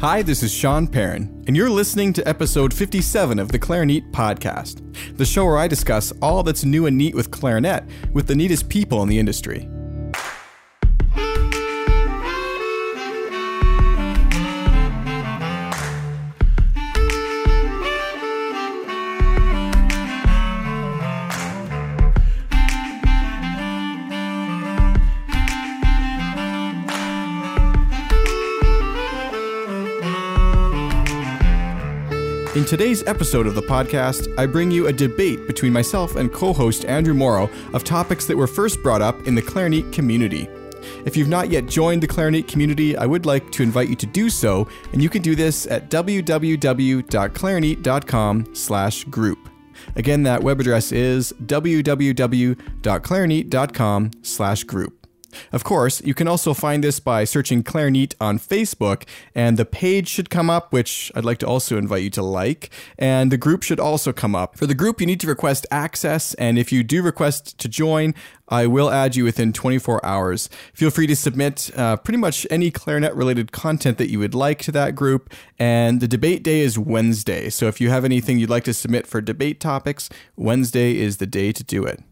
Hi, this is Sean Perrin, and you're listening to episode 57 of the Clarinet Podcast, the show where I discuss all that's new and neat with clarinet with the neatest people in the industry. Today's episode of the podcast, I bring you a debate between myself and co host Andrew Morrow of topics that were first brought up in the clarinet community. If you've not yet joined the clarinet community, I would like to invite you to do so, and you can do this at www.clarinet.com slash group. Again, that web address is www.clarinet.com slash group. Of course, you can also find this by searching Clarinet on Facebook, and the page should come up, which I'd like to also invite you to like, and the group should also come up. For the group, you need to request access, and if you do request to join, I will add you within 24 hours. Feel free to submit uh, pretty much any clarinet related content that you would like to that group. And the debate day is Wednesday. So if you have anything you'd like to submit for debate topics, Wednesday is the day to do it.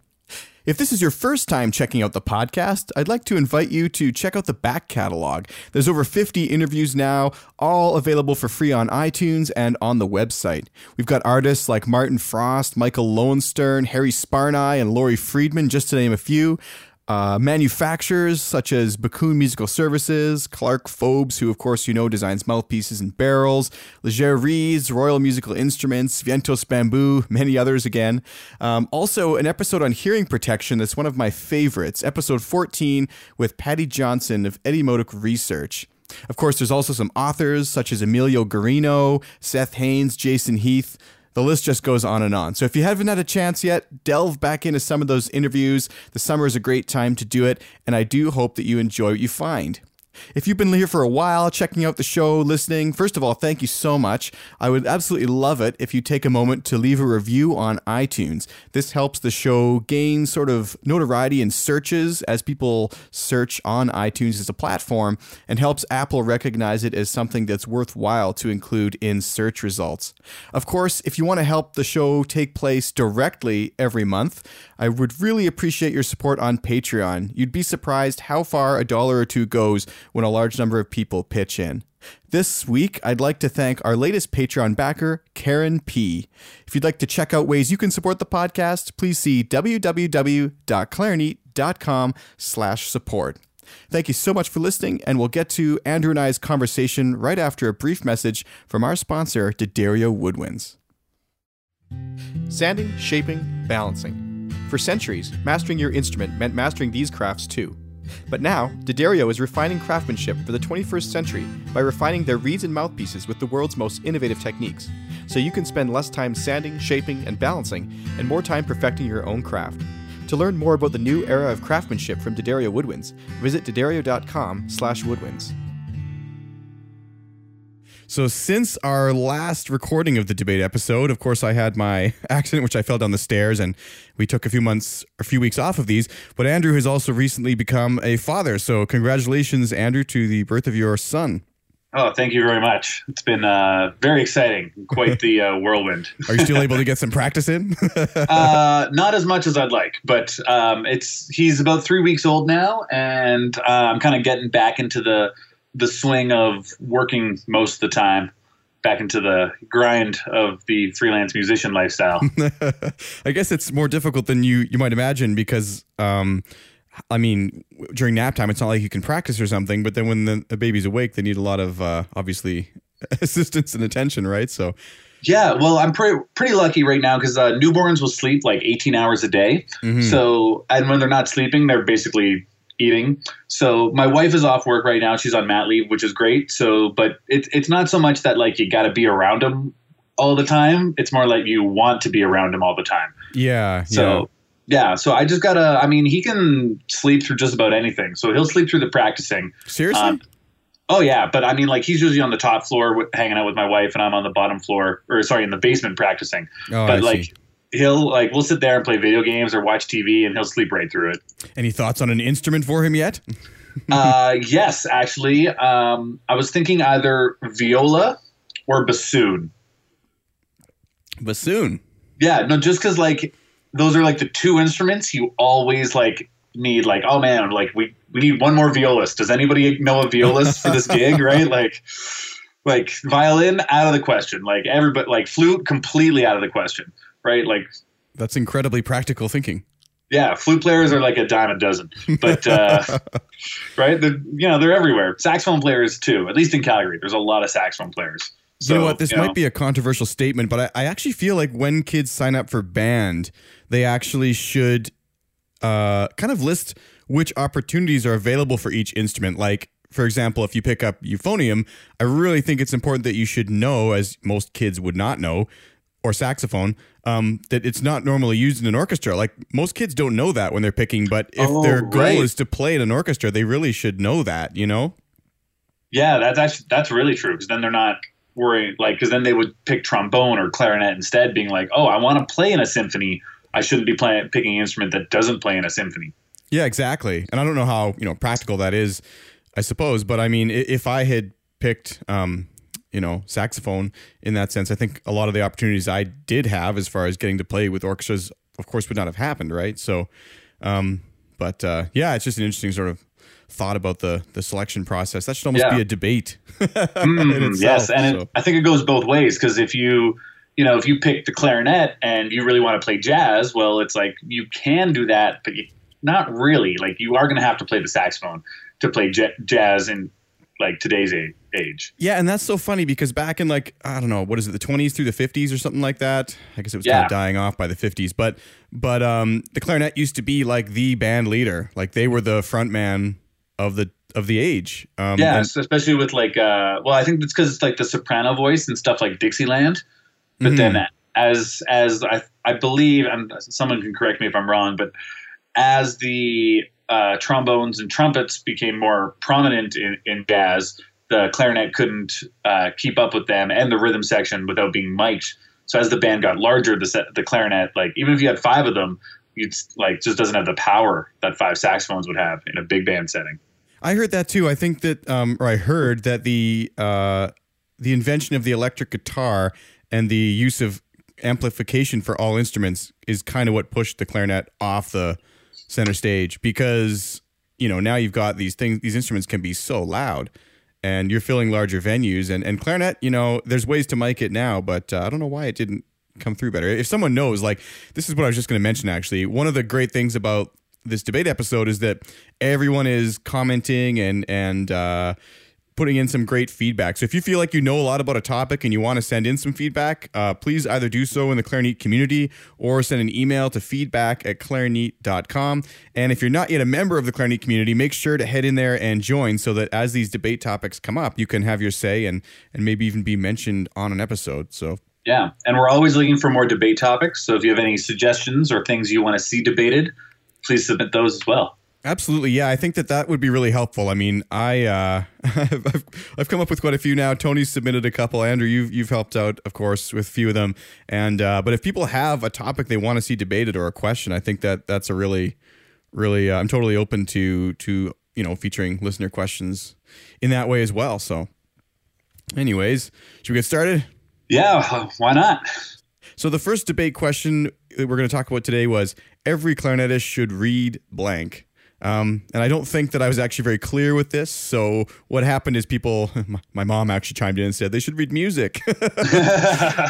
If this is your first time checking out the podcast, I'd like to invite you to check out the back catalog. There's over 50 interviews now, all available for free on iTunes and on the website. We've got artists like Martin Frost, Michael Lowenstern, Harry Sparnaay, and Laurie Friedman, just to name a few. Uh, manufacturers such as Backun Musical Services, Clark Fobes, who of course you know designs mouthpieces and barrels, Légère Reeds, Royal Musical Instruments, Vientos Bamboo, many others again. Um, also, an episode on hearing protection that's one of my favorites, episode 14 with Patty Johnson of Etymotic Research. Of course, there's also some authors such as Emilio Garino, Seth Haynes, Jason Heath, the list just goes on and on. So if you haven't had a chance yet, delve back into some of those interviews. The summer is a great time to do it, and I do hope that you enjoy what you find. If you've been here for a while, checking out the show, listening, first of all, thank you so much. I would absolutely love it if you take a moment to leave a review on iTunes. This helps the show gain sort of notoriety in searches as people search on iTunes as a platform and helps Apple recognize it as something that's worthwhile to include in search results. Of course, if you want to help the show take place directly every month, I would really appreciate your support on Patreon. You'd be surprised how far a dollar or two goes when a large number of people pitch in. This week, I'd like to thank our latest Patreon backer, Karen P. If you'd like to check out ways you can support the podcast, please see www.clarinet.com slash support. Thank you so much for listening, and we'll get to Andrew and I's conversation right after a brief message from our sponsor, D'Addario Woodwinds. Sanding, shaping, balancing. For centuries, mastering your instrument meant mastering these crafts too. But now, D'Addario is refining craftsmanship for the 21st century by refining their reeds and mouthpieces with the world's most innovative techniques, so you can spend less time sanding, shaping, and balancing, and more time perfecting your own craft. To learn more about the new era of craftsmanship from D'Addario Woodwinds, visit d'addario.com slash woodwinds. So, since our last recording of the debate episode, of course, I had my accident, which I fell down the stairs, and we took a few months, a few weeks off of these. But Andrew has also recently become a father. So, congratulations, Andrew, to the birth of your son. Oh, thank you very much. It's been uh, very exciting, quite the uh, whirlwind. Are you still able to get some practice in? uh, not as much as I'd like, but um, it's he's about three weeks old now, and uh, I'm kind of getting back into the the swing of working most of the time back into the grind of the freelance musician lifestyle. I guess it's more difficult than you you might imagine because um, I mean during nap time it's not like you can practice or something, but then when the, the baby's awake they need a lot of uh, obviously assistance and attention, right? So yeah, well, I'm pretty pretty lucky right now because uh, newborns will sleep like 18 hours a day. Mm-hmm. So, and when they're not sleeping, they're basically eating. So my wife is off work right now. She's on mat leave, which is great. So, but it's it's not so much that like you got to be around him all the time. It's more like you want to be around him all the time. Yeah. So. Yeah. yeah, so I just gotta. I mean, he can sleep through just about anything. So he'll sleep through the practicing. Seriously? Um, oh yeah, but I mean, like he's usually on the top floor hanging out with my wife, and I'm on the bottom floor, or sorry, in the basement practicing. Oh, but I like, see he'll like we'll sit there and play video games or watch TV and he'll sleep right through it. Any thoughts on an instrument for him yet? uh, yes, actually, um, I was thinking either viola or bassoon. Bassoon. Yeah, no, just because like those are like the two instruments you always like need. Like, oh man, like we we need one more violist. Does anybody know a violist for this gig? Right, like. Like violin out of the question. Like everybody, like flute completely out of the question. Right, like that's incredibly practical thinking. Yeah, flute players are like a dime a dozen, but uh, right, they're, you know they're everywhere. Saxophone players too. At least in Calgary, there's a lot of saxophone players. So, you know what? This might know. be a controversial statement, but I, I, actually feel like when kids sign up for band, they actually should uh, kind of list which opportunities are available for each instrument. Like for example, if you pick up euphonium, I really think it's important that you should know, as most kids would not know, or saxophone, um, that it's not normally used in an orchestra. Like most kids don't know that when they're picking, but if oh, their goal right. is to play in an orchestra, they really should know that, you know? Yeah, that's actually that's really true because then they're not worrying like because then they would pick trombone or clarinet instead, being like, oh, I want to play in a symphony. I shouldn't be playing picking an instrument that doesn't play in a symphony. Yeah, exactly. And I don't know how you know practical that is I suppose. But I mean, if I had picked, um, you know, saxophone in that sense, I think a lot of the opportunities I did have as far as getting to play with orchestras, of course, would not have happened, right? So, um, but uh, yeah, it's just an interesting sort of thought about the the selection process. That should almost yeah. be a debate. mm, itself, yes, and so. it, I think it goes both ways because if you you know if you pick the clarinet and you really want to play jazz, well, it's like you can do that, but you, not really. Like you are going to have to play the saxophone to play j- jazz in like today's age. Yeah, and that's so funny because back in like I don't know what is it the 20s through the 50s or something like that. I guess it was yeah. kind of dying off by the 50s, but but um the clarinet used to be like the band leader. Like they were the front man of the of the age. Um, yeah, and, especially with like uh well, I think it's cuz it's like the soprano voice and stuff like Dixieland. But mm-hmm. then as as I I believe and someone can correct me if I'm wrong, but as the uh, trombones and trumpets became more prominent in, in jazz, the clarinet couldn't uh, keep up with them and the rhythm section without being mic'd. So as the band got larger, the set, the clarinet, like even if you had five of them, it's like just doesn't have the power that five saxophones would have in a big band setting. I heard that too. I think that, um, or I heard that the uh, the invention of the electric guitar and the use of amplification for all instruments is kind of what pushed the clarinet off the center stage because you know now you've got these things these instruments can be so loud and you're filling larger venues. And and clarinet you know there's ways to mic it now but uh, i don't know why it didn't come through better. If someone knows like this is what i was just going to mention actually. One of the great things about this debate episode is that everyone is commenting and and uh, putting in some great feedback. So if you feel like you know a lot about a topic and you want to send in some feedback, uh, please either do so in the Clarinet community or send an email to feedback at clarinet.com. And if you're not yet a member of the Clarinet community, make sure to head in there and join so that as these debate topics come up, you can have your say and, and maybe even be mentioned on an episode. So yeah, and we're always looking for more debate topics. So if you have any suggestions or things you want to see debated, please submit those as well. Absolutely, yeah. I think that that would be really helpful. I mean, I uh, I've, I've come up with quite a few now. Tony's submitted a couple. Andrew, you've you've helped out, of course, with a few of them. And uh, but if people have a topic they want to see debated or a question, I think that that's a really, really. Uh, I'm totally open to to you know featuring listener questions in that way as well. So, anyways, should we get started? Yeah, why not? So the first debate question that we're going to talk about today was every clarinetist should read blank. Um, and I don't think that I was actually very clear with this. So what happened is people, my mom actually chimed in and said they should read music. uh,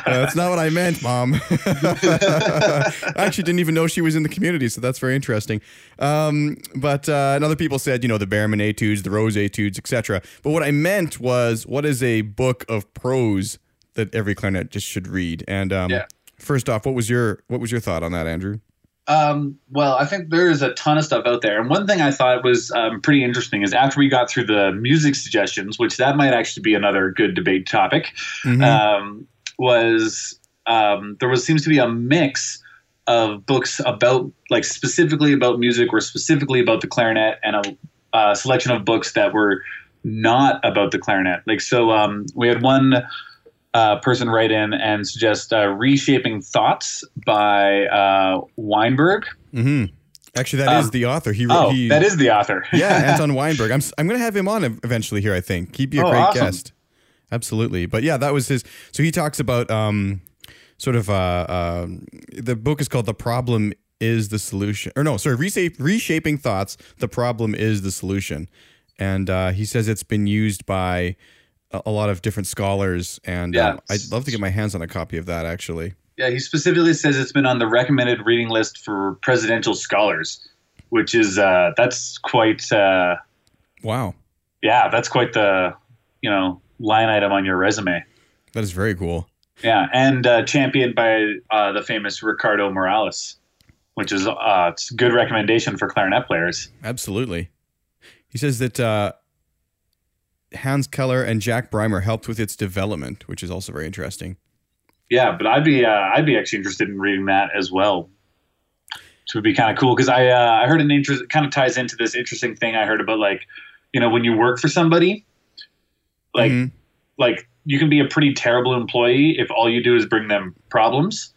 that's not what I meant, mom. I actually didn't even know she was in the community, so that's very interesting. Um, but uh, and other people said, you know, the Baermann Etudes, the Rose Etudes, etc. But what I meant was, what is a book of prose that every clarinet just should read? And um, yeah. first off, what was your what was your thought on that, Andrew? Um, well, I think there is a ton of stuff out there. And one thing I thought was um, pretty interesting is after we got through the music suggestions, which that might actually be another good debate topic, mm-hmm. um, was um, there was seems to be a mix of books about like specifically about music or specifically about the clarinet and a uh, selection of books that were not about the clarinet. Like so, um, we had one uh, person write in and suggest uh, Reshaping Thoughts by uh, Weinberg. Mm-hmm. Actually, that is Um, the author. He, Oh, he that is the author. yeah, Anton Weinberg. I'm I'm going to have him on eventually here. I think he'd be a Oh, great awesome. guest. Absolutely, but yeah, that was his. So he talks about um, sort of uh, um the book is called "The Problem Is the Solution," or no, sorry, reshape, reshaping thoughts. The problem is the solution, and uh, he says it's been used by a, lot of different scholars, and Yeah. um, I'd love to get my hands on a copy of that. Actually, Yeah, he specifically says it's been on the recommended reading list for presidential scholars, which is uh, that's quite uh, wow, yeah, that's quite the you know line item on your resume. that is very cool. Yeah, and uh, championed by uh, the famous Ricardo Morales, which is uh, it's a good recommendation for clarinet players. Absolutely. He says that uh, Hans Keller and Jack Brymer helped with its development, which is also very interesting. Yeah, but I'd be uh, I'd be actually interested in reading that as well. Which would be kind of cool because I uh, I heard an interest it kind of ties into this interesting thing I heard about like you know when you work for somebody like Mhm. like you can be a pretty terrible employee if all you do is bring them problems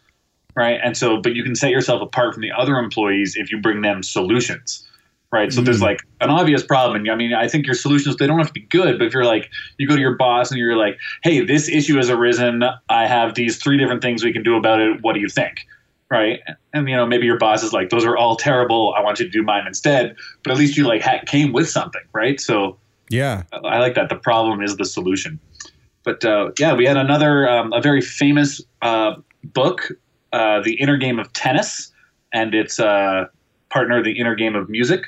right and so but you can set yourself apart from the other employees if you bring them solutions right so there's Mm. like an obvious problem and i mean i think your solutions they don't have to be good but if you're like you go to your boss and you're like hey this issue has arisen i have these three different things we can do about it what do you think right and you know maybe your boss is like those are all terrible i want you to do mine instead but at least you like came with something right so Yeah. I like that. The problem is the solution. But uh, yeah, we had another um, a very famous uh, book, uh, The Inner Game of Tennis, and its uh, partner, The Inner Game of Music.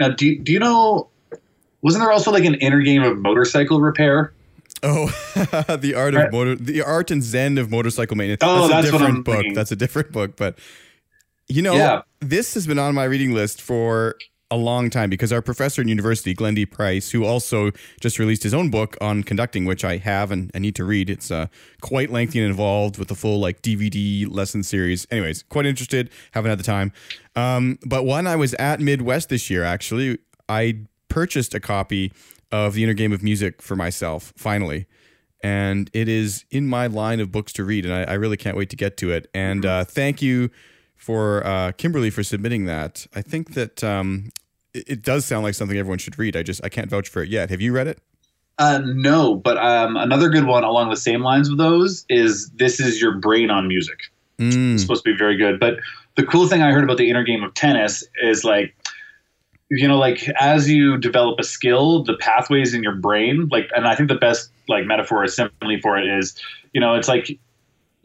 Now, do you, do you know? Wasn't there also like an inner game of motorcycle repair? Oh, the art of motor, the art and zen of motorcycle maintenance. Oh, that's a that's what different book. thinking. That's a different book. But you know, Yeah. this has been on my reading list for a long time because our professor in university, Glenn D. Price, who also just released his own book on conducting, which I have and I need to read. It's uh, quite lengthy and involved with the full like DVD lesson series. Anyways, quite interested. Haven't had the time. Um, but when I was at Midwest this year, actually, I purchased a copy of the Inner Game of Music for myself. Finally and it is in my line of books to read, and I, I really can't wait to get to it. And uh, thank you for uh, Kimberly for submitting that. I think that um, it, it does sound like something everyone should read. I just I can't vouch for it yet. Have you read it? Uh, no, but um, another good one along the same lines of those is "This Is Your Brain on Music." Mm. It's supposed to be very good. But the cool thing I heard about the inner game of tennis is like, you know, like as you develop a skill, the pathways in your brain, like, and I think the best like metaphor or simile for it is, you know, it's like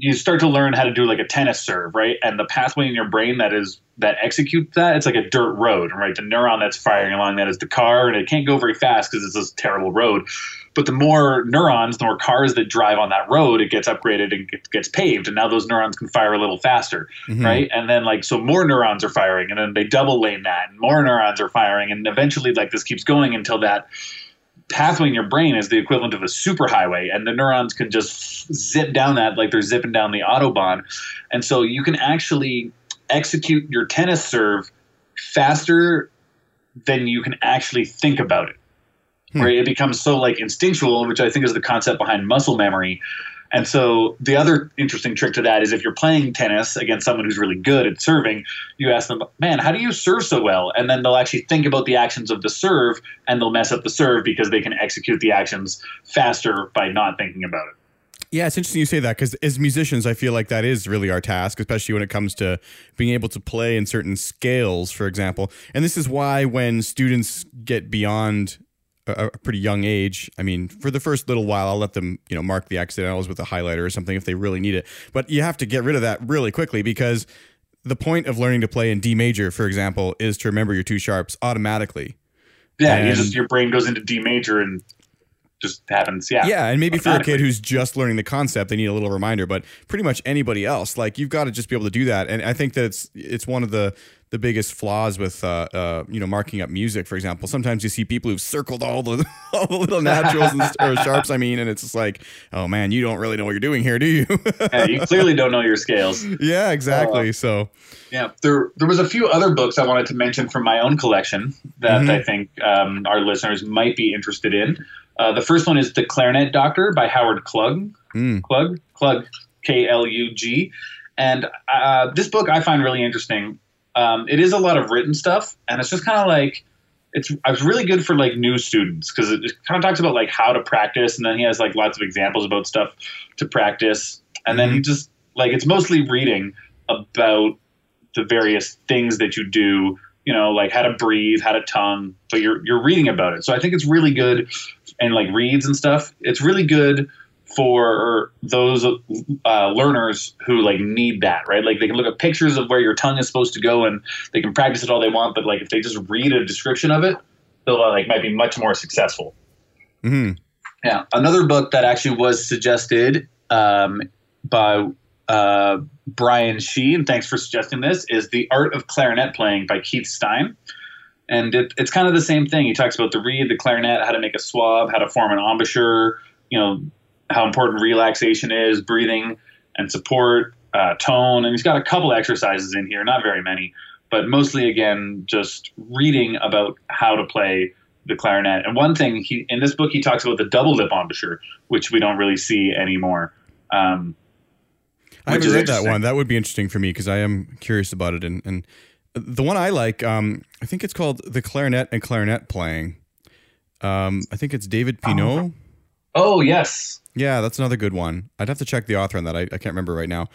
you start to learn how to do like a tennis serve, right? And the pathway in your brain that is that executes that, it's like a dirt road, right? The neuron that's firing along that is the car, and it can't go very fast because it's this terrible road. But the more neurons, the more cars that drive on that road, it gets upgraded and gets- gets paved, and now those neurons can fire a little faster, Mhm. right? And then like so more neurons are firing, and then they double lane that, and more neurons are firing, and eventually like this keeps going until that pathway in your brain is the equivalent of a superhighway, and the neurons can just zip down that like they're zipping down the autobahn, and so you can actually execute your tennis serve faster than you can actually think about it. Hmm. Right? It becomes so like instinctual, which I think is the concept behind muscle memory. And so the other interesting trick to that is if you're playing tennis against someone who's really good at serving, you ask them, "Man, how do you serve so well?" And then they'll actually think about the actions of the serve, and they'll mess up the serve because they can execute the actions faster by not thinking about it. Yeah, it's interesting you say that because as musicians, I feel like that is really our task, especially when it comes to being able to play in certain scales, for example. And this is why when students get beyond a, a pretty young age, I mean, for the first little while, I'll let them, you know, mark the accidentals with a highlighter or something if they really need it. But you have to get rid of that really quickly because the point of learning to play in D major, for example, is to remember your two sharps automatically. Yeah, you And- just your brain goes into D major and just happens. Yeah, Yeah, and maybe for a kid who's just learning the concept, they need a little reminder. But pretty much anybody else, like you've got to just be able to do that. And I think that it's it's one of the the biggest flaws with uh, uh, you know marking up music, for example. Sometimes you see people who've circled all the all the little naturals and, or sharps. I mean, and it's just like, oh man, you don't really know what you're doing here, do you? Yeah, you clearly don't know your scales. yeah, exactly. So Yeah, there there was a few other books I wanted to mention from my own collection that Mhm. I think um, our listeners might be interested in. Uh, the first one is The Clarinet Doctor by Howard Klug. mm, Klug, Klug, K L U G. And uh, this book I find really interesting. um, it is a lot of written stuff, and it's just kind of like it's it's really good for like new students because it kind of talks about like how to practice, and then he has like lots of examples about stuff to practice, and then he Mm-hmm. just like it's mostly reading about the various things that you do. You know, like how to breathe, how to tongue, but you're you're reading about it. So I think it's really good, and like reads and stuff. It's really good for those uh, learners who like need that, right? Like they can look at pictures of where your tongue is supposed to go, and they can practice it all they want. But like if they just read a description of it, they'll uh, like might be much more successful. Mm-hmm. Yeah, another book that actually was suggested um, by uh, Brian Sheen. thanks for suggesting this, is The Art of Clarinet Playing by Keith Stein. And it, it's kind of the same thing. He talks about the reed, the clarinet, how to make a swab, how to form an embouchure, you know, how important relaxation is, breathing and support, uh, tone. And he's got a couple exercises in here, not very many, but mostly, again, just reading about how to play the clarinet. And one thing he in this book he talks about the double lip embouchure, which we don't really see anymore. Um, I haven't read that one. That would be interesting for me because I am curious about it. And, and the one I like, um, I think it's called The Clarinet and Clarinet Playing. Um, I think it's David Pino. oh yes, Yeah, that's another good one. I'd have to check the author on that. I, I can't remember right now.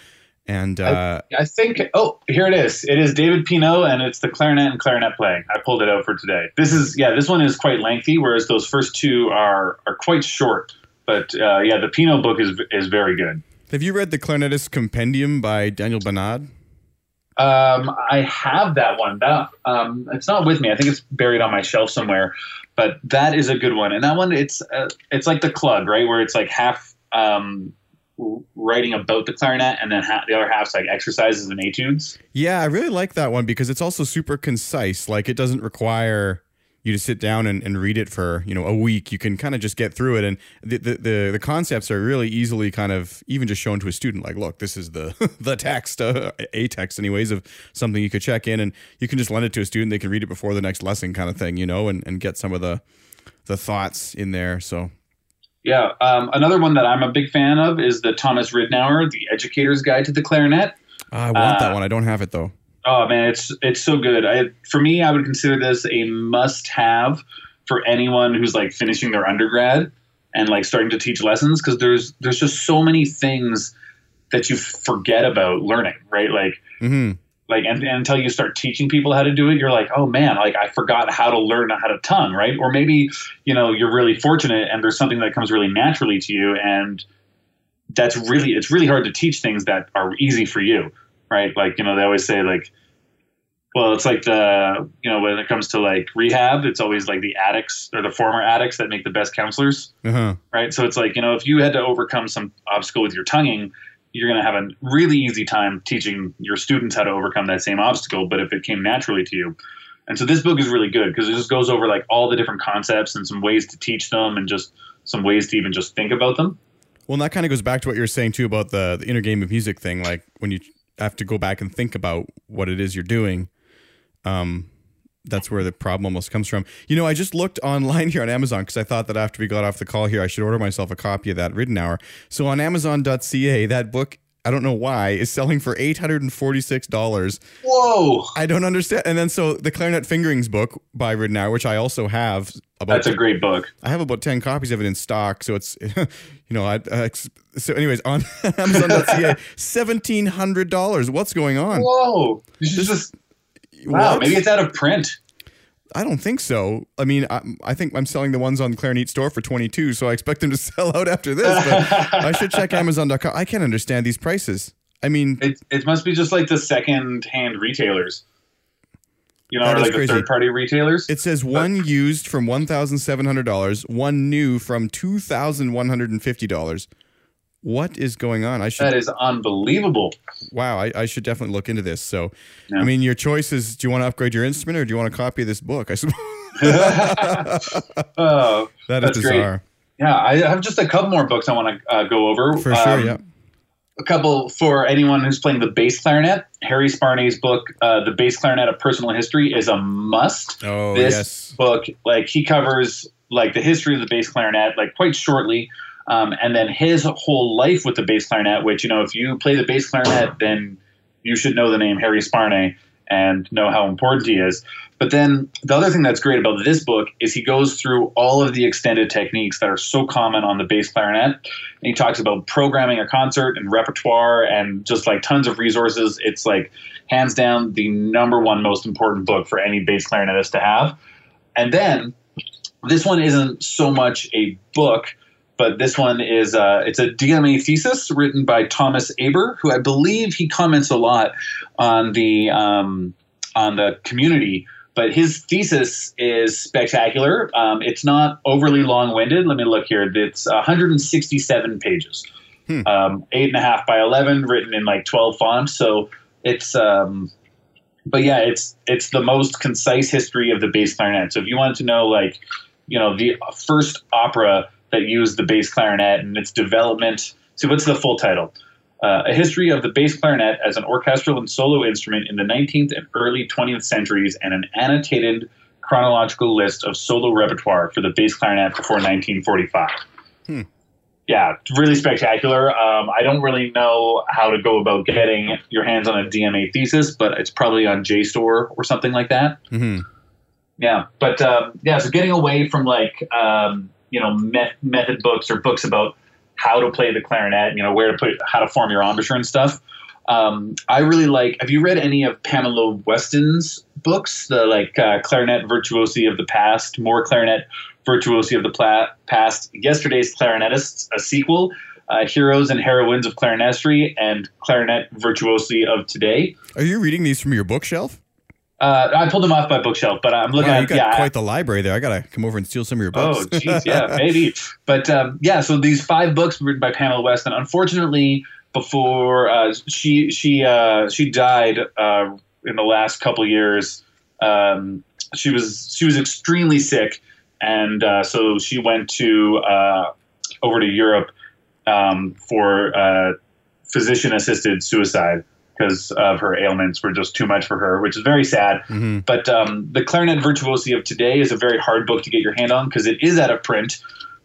And uh, I think. Oh, here it is. It is David Pino, and it's the clarinet and clarinet playing. I pulled it out for today. This is yeah. This one is quite lengthy, whereas those first two are are quite short. But uh, yeah, the Pino book is is very good. have you read The Clarinetist Compendium by Daniel Bonade? Um, I have that one. That um, it's not with me. I think it's buried on my shelf somewhere. But that is a good one. And that one, it's uh, it's like the Klug, right? Where it's like half um, writing about the clarinet, and then ha- the other half's like exercises and etudes. Yeah, I really like that one because it's also super concise. Like it doesn't require you to sit down and, and read it for you know a week. You can kind of just get through it, and the, the the the concepts are really easily kind of even just shown to a student. Like, look, this is the the text, uh, a text, anyways, of something you could check in, and you can just lend it to a student. They can read it before the next lesson, kind of thing, you know, and and get some of the the thoughts in there. So Yeah. Um, another one that I'm a big fan of is the Thomas Ridnour, The Educator's Guide to the Clarinet. I want that Uh, one. I don't have it though. Oh man, it's it's so good. I, for me, I would consider this a must-have for anyone who's like finishing their undergrad and like starting to teach lessons because there's there's just so many things that you forget about learning, right? Like mm-hmm. like and, and until you start teaching people how to do it, you're like, oh man, like I forgot how to learn how to tongue, right? Or maybe you know you're really fortunate and there's something that comes really naturally to you, and that's really it's really hard to teach things that are easy for you, right? Like you know they always say like, well, it's like the you know when it comes to like rehab, it's always like the addicts or the former addicts that make the best counselors Uh-huh. right? So it's like, you know, if you had to overcome some obstacle with your tonguing, you're going to have a really easy time teaching your students how to overcome that same obstacle. But if it came naturally to you, and so this book is really good because it just goes over like all the different concepts and some ways to teach them and just some ways to even just think about them. Well, and that kind of goes back to what you were saying too about the, the inner game of music thing. Like when you have to go back and think about what it is you're doing, um, that's where the problem almost comes from. You know, I just looked online here on Amazon because I thought that after we got off the call here, I should order myself a copy of that Ridnour. So on Amazon.ca, that book, I don't know why, is selling for eight hundred and forty six dollars. Whoa, I don't understand. And then so the Clarinet Fingerings book by Ridnour, which I also have about that's a great book. I have about 10 copies of it in stock. So it's, you know, I, uh, so anyways, on Amazon.ca, $1,700. What's going on? Whoa, you should just wow. What? Maybe it's out of print. I don't think so. I mean, I, I think I'm selling the ones on the Clarinet store for 22, so I expect them to sell out after this. But I should check Amazon.com. I can't understand these prices. I mean, It it must be just like the second hand retailers. You know, or like crazy. the third party retailers. it says one used from $1,700, one new from $2,150. What is going on? I should that is unbelievable. wow, I, I should definitely look into this. So, Yeah. I mean, your choice is do you want to upgrade your instrument or do you want to copy this book? I suppose oh, that is That's great. bizarre. yeah. I have just a couple more books I want to uh, go over. For sure, Um, yeah. A couple for anyone who's playing the bass clarinet. Harry Sparnaay's book, uh, "The Bass Clarinet: A Personal History," is a must. Oh, this yes. book, like he covers like the history of the bass clarinet, like quite shortly, um, and then his whole life with the bass clarinet. Which you know, if you play the bass clarinet, then you should know the name Harry Sparnaay. and know how important he is. But then the other thing that's great about this book is he goes through all of the extended techniques that are so common on the bass clarinet. And he talks about programming a concert and repertoire and just like tons of resources. It's like hands down the number one most important book for any bass clarinetist to have. And then this one isn't so much a book, but this one is uh, it's a DMA thesis written by Thomas Aber, who I believe he comments a lot on the um, on the community. But his thesis is spectacular. Um, it's not overly long winded. Let me look here. It's 167 pages, hmm. um, eight and a half by 11, written in like 12 fonts. So it's um, but yeah, it's it's the most concise history of the bass clarinet. So if you wanted to know like you know the first opera that used the bass clarinet and its development. So, what's the full title? Uh, a history of the bass clarinet as an orchestral and solo instrument in the 19th and early 20th centuries, and an annotated chronological list of solo repertoire for the bass clarinet before 1945. Hmm. Yeah, really spectacular. Um, I don't really know how to go about getting your hands on a DMA thesis, but it's probably on JSTOR or something like that. Mm-hmm. Yeah, but um, yeah, so getting away from like um, you know met- method books or books about how to play the clarinet, you know where to put how to form your embouchure and stuff. Um, I really like. Have you read any of Pamela Weston's books? The like uh, clarinet virtuosi of the past, more clarinet virtuosi of the pla- past. Yesterday's clarinetists, a sequel. Uh, heroes and heroines of clarinetry and clarinet virtuosi of today. Are you reading these from your bookshelf? Uh, I pulled them off my bookshelf, but I'm looking wow, at you got yeah, quite the library there. I gotta come over and steal some of your books. Oh, jeez, yeah, maybe. But um, yeah, so these five books written by Pamela West, and Unfortunately, before uh, she she uh, she died uh, in the last couple years, um, she was she was extremely sick, and uh, so she went to uh, over to Europe um, for physician assisted suicide because of her ailments were just too much for her, which is very sad. Mm-hmm. But um, the Clarinet Virtuosi of today is a very hard book to get your hand on because it is out of print.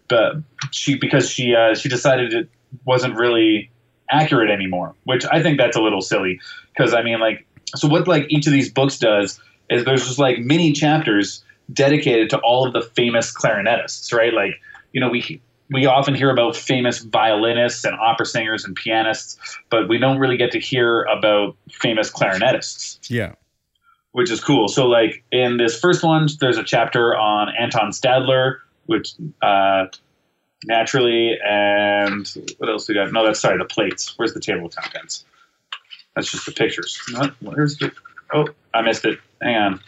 But she because she uh, she decided it wasn't really accurate anymore, which I think that's a little silly. Because I mean, like, so what like each of these books does is there's just like mini chapters dedicated to all of the famous clarinetists, right? Like, you know, we we often hear about famous violinists and opera singers and pianists, but we don't really get to hear about famous clarinetists. Yeah. Which is cool. So, like in this first one, there's a chapter on Anton Stadler, which uh, naturally, and what else we got? No, that's sorry, the plates. Where's the table of contents? That's just the pictures. Where's the? Oh, I missed it. Hang on.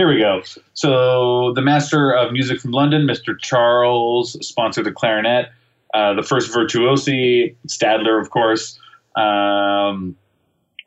Here we go. So the master of music from London, Mr. Charles, sponsored the clarinet. Uh, the first virtuosi, Stadler, of course. Um,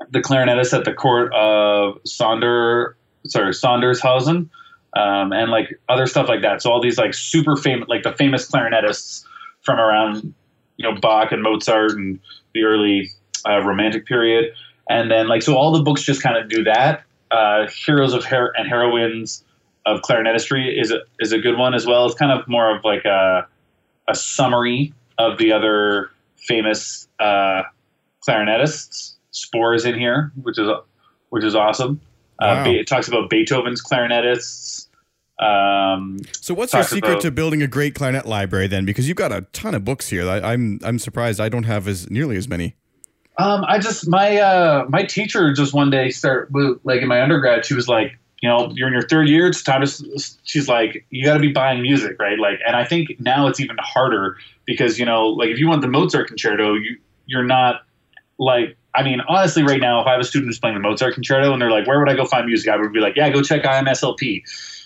the clarinetist at the court of Sonder, sorry, Sondershausen, um, and like other stuff like that. So all these like super famous, like the famous clarinetists from around, you know, Bach and Mozart and the early uh, Romantic period. And then like so all the books just kind of do that uh, Heroes of Her- and Heroines of Clarinetistry is a, is a good one as well. It's kind of more of like a, a summary of the other famous uh, clarinetists. Spohr is in here, which is which is awesome. Uh, wow. Uh, it talks about Beethoven's clarinetists. Um, so, what's your secret about, to building a great clarinet library then? Because you've got a ton of books here. I, I'm I'm surprised I don't have as nearly as many. Um, I just my uh my teacher just one day start like in my undergrad she was like you know you're in your third year it's time to she's like you got to be buying music right? Like and I think now it's even harder because you know like if you want the Mozart concerto you you're not like I mean honestly right now if I have a student who's playing the Mozart concerto and they're like where would I go find music? I would be like yeah go check IMSLP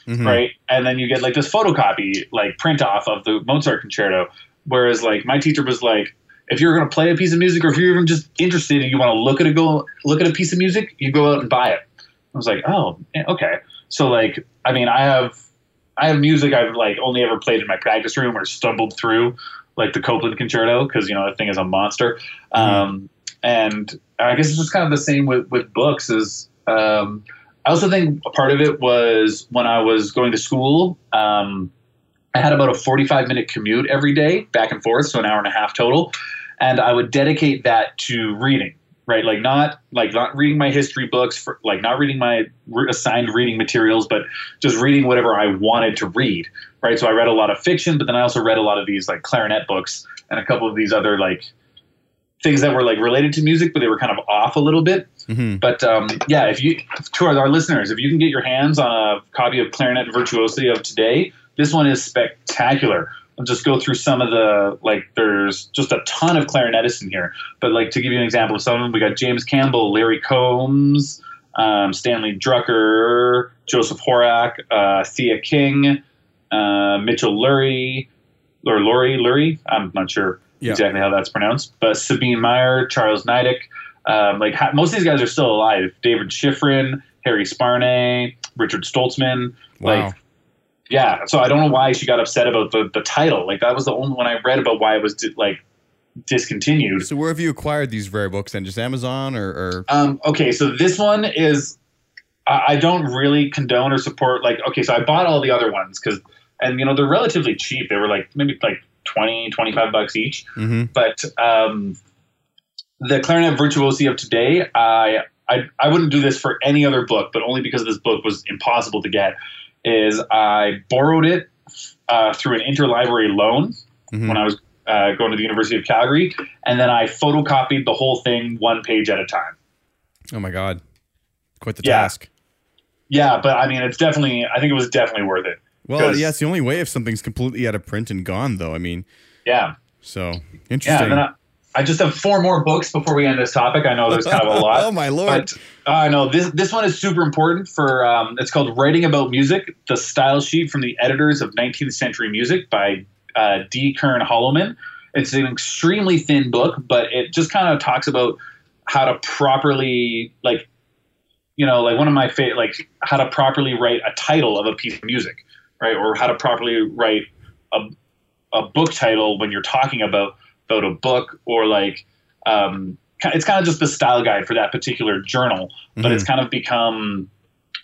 mm-hmm. right? And then you get like this photocopy like print off of the Mozart concerto. Whereas like my teacher was like if you're going to play a piece of music or if you're even just interested and you want to look at a go look at a piece of music, you go out and buy it. I was like, oh, okay. So like, I mean, I have I have music I've like only ever played in my practice room or stumbled through, like the Copland Concerto, because you know that thing is a monster. Mm-hmm. Um, and I guess it's just kind of the same with with books. Is um, I also think a part of it was when I was going to school. Um, I had about a 45 minute commute every day back and forth, so an hour and a half total. And I would dedicate that to reading. right? Like not like not reading my history books, for, like not reading my assigned reading materials, but just reading whatever I wanted to read, right? So I read a lot of fiction, but then I also read a lot of these like clarinet books and a couple of these other like things that were like related to music, but they were kind of off a little bit. Mm-hmm. But um, yeah, if you to our, our listeners, if you can get your hands on a copy of Clarinet Virtuosity of today, this one is spectacular. I'll just go through some of the like. There's just a ton of clarinetists in here, but like to give you an example of some of them, we got James Campbell, Larry Combs, um, Stanley Drucker, Joseph Horak, uh, Thea King, uh, Mitchell Lurie, or Laurie Lurie. I'm not sure Yeah. exactly how that's pronounced, but Sabine Meyer, Charles Neidich. Um, like ha- most of these guys are still alive. David Shifrin, Harry Sparnaay, Richard Stoltzman. Wow. Like, yeah. So I don't know why she got upset about the, the title. Like that was the only one I read about why it was di- like discontinued. So where have you acquired these rare books? Then just Amazon or, or Um, okay, so this one is I, I don't really condone or support. Like, okay, so I bought all the other ones because, and you know, they're relatively cheap. They were like maybe like 20, 25 bucks each. hmm But um, the clarinet virtuosi of today, I, I I wouldn't do this for any other book, but only because this book was impossible to get. Is I borrowed it uh, through an interlibrary loan Mhm. when I was uh, going to the University of Calgary, and then I photocopied the whole thing one page at a time. oh my god, quite the Yeah. task. Yeah, but I mean, it's definitely. I think it was definitely worth it. Well, yeah, it's the only way if something's completely out of print and gone, though. I mean, Yeah, so yeah. interesting. Then I, just have four more books before we end this topic. I know there's kind of a lot. oh my lord! But I know this this one is super important for. Um, it's called "Writing About Music: The Style Sheet from the Editors of 19th Century Music" by uh, D. Kern Holoman. It's an extremely thin book, but it just kind of talks about how to properly like, you know, like one of my favorite, like how to properly write a title of a piece of music, right, or how to properly write a a book title when you're talking about a book or like um, it's kind of just the style guide for that particular journal, but it's kind of become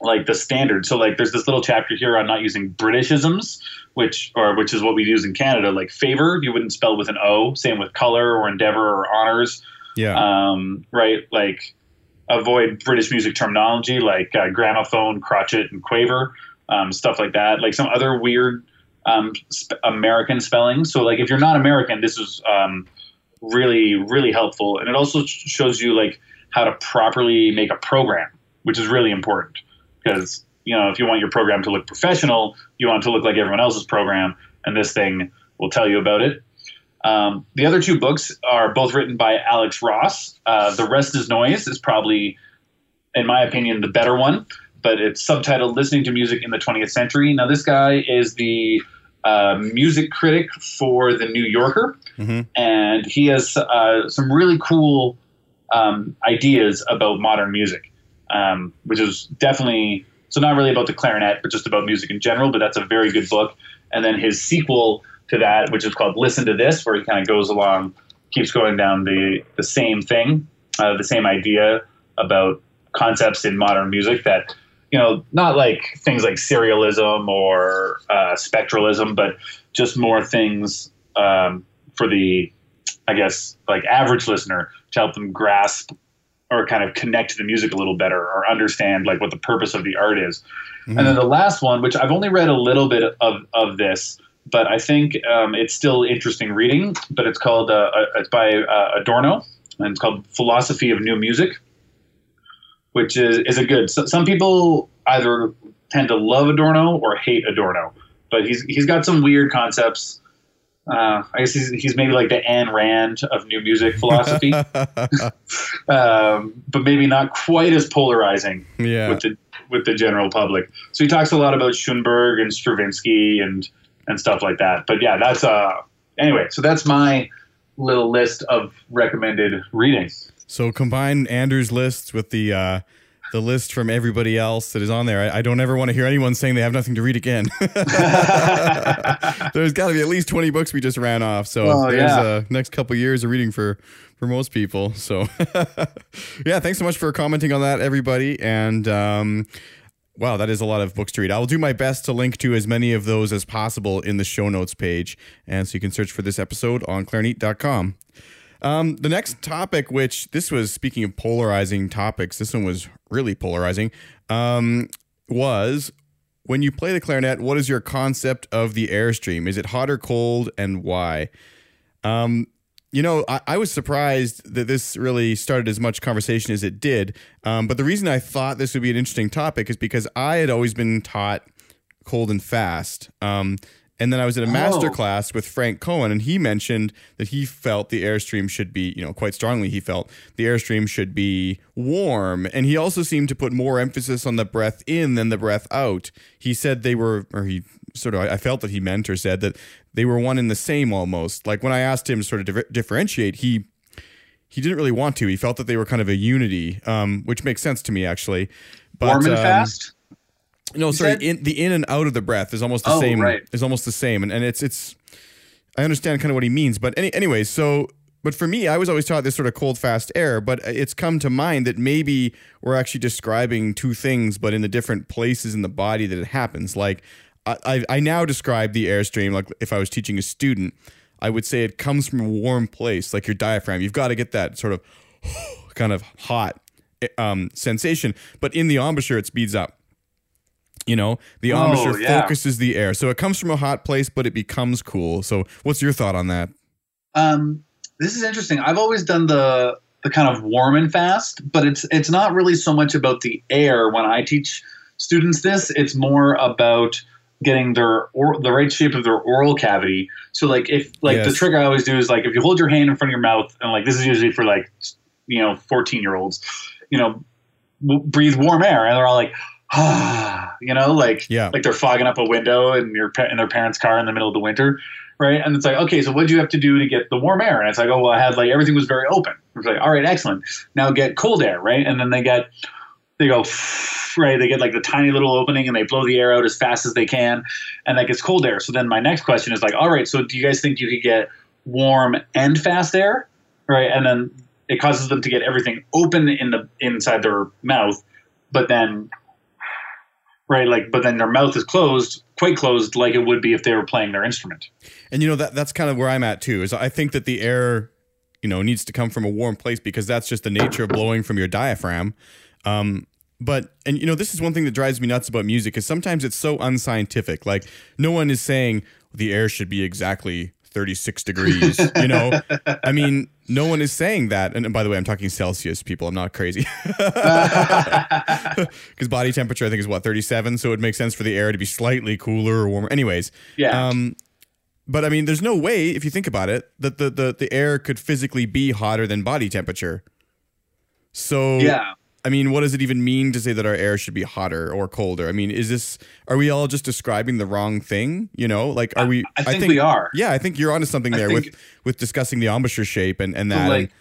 like the standard. So like there's this little chapter here on not using Britishisms, which or which is what we use in Canada, like favor, you wouldn't spell with an O, same with color or endeavor or honors. yeah, Um, right? Like avoid British music terminology like uh, gramophone, crotchet, and quaver, um, stuff like that. Like some other weird um, sp- American spelling. So like if you're not American, this is um, really really helpful, and it also sh- shows you like how to properly make a program, which is really important because you know if you want your program to look professional, you want it to look like everyone else's program, and this thing will tell you about it. Um, the other two books are both written by Alex Ross. Uh, the Rest is Noise is probably, in my opinion, the better one, but it's subtitled Listening to Music in the 20th Century. Now, this guy is the uh, music critic for The New Yorker, Mhm. and he has uh, some really cool um, ideas about modern music, um, which is definitely so not really about the clarinet, but just about music in general. But that's a very good book. And then his sequel to that, which is called Listen to This, where he kind of goes along, keeps going down the, the same thing, uh, the same idea about concepts in modern music that, you know, not like things like serialism or uh, spectralism, but just more things um, for the, I guess, like average listener to help them grasp or kind of connect to the music a little better or understand like what the purpose of the art is. And then the last one, which I've only read a little bit of, of this, but I think um, it's still interesting reading. But it's called uh, uh, it's by uh, Adorno, and it's called Philosophy of New Music, which is is a good. So, some people either tend to love Adorno or hate Adorno, but he's he's got some weird concepts. Uh, I guess he's, he's maybe like the Ayn Rand of new music philosophy, um, but maybe not quite as polarizing yeah, with the with the general public. So he talks a lot about Schoenberg and Stravinsky and and stuff like that. But yeah, that's uh anyway. So that's my little list of recommended reading. So combine Andrew's list with the uh, the list from everybody else that is on there. I, I don't ever want to hear anyone saying they have nothing to read again. there's got to be at least twenty books we just ran off. So Oh, there's yeah. uh, next couple years of reading for for most people. So yeah, thanks so much for commenting on that, everybody. And um, wow, that is a lot of books to read. I will do my best to link to as many of those as possible in the show notes page, and so you can search for this episode on clarinet.com. Um, the next topic, which this was speaking of polarizing topics, this one was really polarizing, um, was when you play the clarinet, what is your concept of the airstream? Is it hot or cold, and why? Um, you know, I, I, was surprised that this really started as much conversation as it did. Um, but the reason I thought this would be an interesting topic is because I had always been taught cold and fast. Um, and then I was in a master oh. class with Frank Cohen, and he mentioned that he felt the airstream should be, you know, quite strongly, he felt the airstream should be warm. And he also seemed to put more emphasis on the breath in than the breath out. He said they were, or he sort of, I felt that he meant or said that they were one and the same almost. Like when I asked him to sort of differentiate, he, he didn't really want to. He felt that they were kind of a unity, um, which makes sense to me actually. But, warm and um, fast? No, you sorry. Said? In, the in and out of the breath is almost the oh, same. Right. Is almost the same, and and it's it's. I understand kind of what he means, but any anyways, so but for me, I was always taught this sort of cold fast air, but it's come to mind that maybe we're actually describing two things, but in the different places in the body that it happens. Like I I, I now describe the airstream like if I was teaching a student, I would say it comes from a warm place, like your diaphragm. You've got to get that sort of kind of hot um, sensation, but in the embouchure, it speeds up. You know, the embouchure oh, yeah. focuses the air. So it comes from a hot place, but it becomes cool. So what's your thought on that? Um, this is interesting. I've always done the the kind of warm and fast, but it's it's not really so much about the air when I teach students this. It's more about getting their or the right shape of their oral cavity. So like if like yes. the trick I always do is like if you hold your hand in front of your mouth and like this is usually for like you know 14 year olds, you know, breathe warm air and they're all like ah, you know, like yeah. like they're fogging up a window in your in their parents' car in the middle of the winter, right? And it's like, okay, so what do you have to do to get the warm air? And it's like, oh, well, I had like everything was very open. It's like, all right, excellent. Now get cold air, right? And then they get they go right they get like the tiny little opening and they blow the air out as fast as they can and that gets cold air so then my next question is like all right so do you guys think you could get warm and fast air right and then it causes them to get everything open in the inside their mouth but then right? Like, but then their mouth is closed, quite closed, like it would be if they were playing their instrument. And you know that that's kind of where I'm at too. Is I think that the air, you know, needs to come from a warm place because that's just the nature of blowing from your diaphragm. Um, but and you know this is one thing that drives me nuts about music is sometimes it's so unscientific. Like no one is saying the air should be exactly 36 degrees. you know, I mean, no one is saying that. And, by the way, I'm talking Celsius, people. I'm not crazy. Because body temperature, I think, is what 37. So it makes sense for the air to be slightly cooler or warmer. Anyways, yeah. Um, but I mean, there's no way, if you think about it, that the, the, the air could physically be hotter than body temperature. So yeah. I mean, what does it even mean to say that our air should be hotter or colder? I mean, is this are we all just describing the wrong thing? You know, like are we? I, I, think, I think, we are. Yeah, I think you're onto something there think, with with discussing the embouchure shape and and that. Like, and,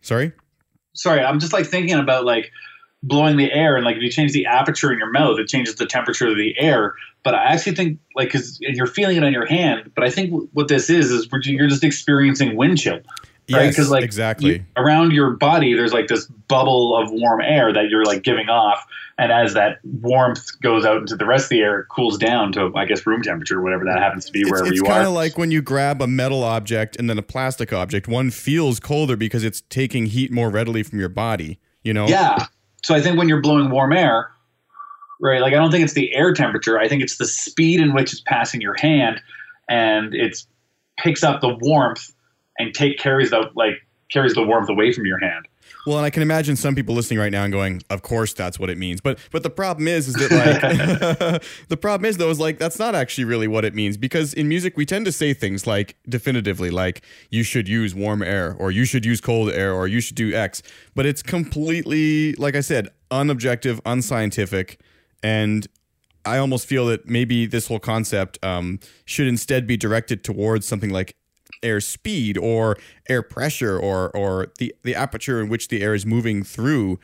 sorry. Sorry, I'm just like thinking about like blowing the air and like if you change the aperture in your mouth, it changes the temperature of the air. But I actually think like because you're feeling it on your hand. But I think what this is is you're just experiencing wind chill right? Because like exactly you, around your body, there's like this bubble of warm air that you're like giving off, and as that warmth goes out into the rest of the air, it cools down to I guess room temperature, whatever that happens to be, it's, wherever it's you are. It's kind of like when you grab a metal object and then a plastic object. One feels colder because it's taking heat more readily from your body. You know? Yeah. So I think when you're blowing warm air, right? Like I don't think it's the air temperature. I think it's the speed in which it's passing your hand, and it's picks up the warmth and take carries the like carries the warmth away from your hand. Well, and I can imagine some people listening right now and going, "Of course, that's what it means." But but the problem is, is that like the problem is though is like that's not actually really what it means because in music we tend to say things like definitively, like you should use warm air or you should use cold air or you should do X. But it's completely, like I said, unobjective, unscientific, and I almost feel that maybe this whole concept um, should instead be directed towards something like air speed or air pressure or or the the aperture in which the air is moving through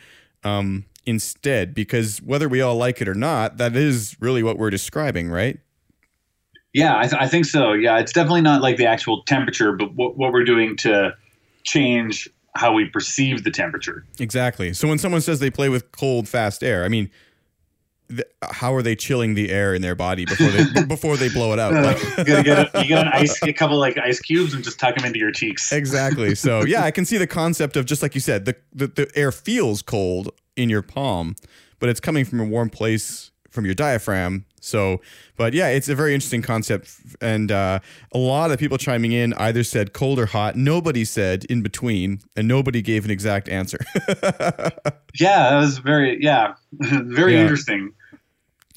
um, instead because whether we all like it or not that is really what we're describing right? Yeah I, th- I think so. Yeah it's definitely not like the actual temperature but what, what we're doing to change how we perceive the temperature. Exactly. So when someone says they play with cold fast air i mean th- how are they chilling the air in their body before they before they blow it out? Uh, like- you get a, you get an ice a couple like ice cubes and just tuck them into your cheeks. exactly. So yeah, I can see the concept of just like you said, the, the the air feels cold in your palm, but it's coming from a warm place from your diaphragm. So, but yeah, it's a very interesting concept, and uh, a lot of people chiming in either said cold or hot. Nobody said in between, and nobody gave an exact answer. Yeah, that was very yeah, very Yeah. interesting.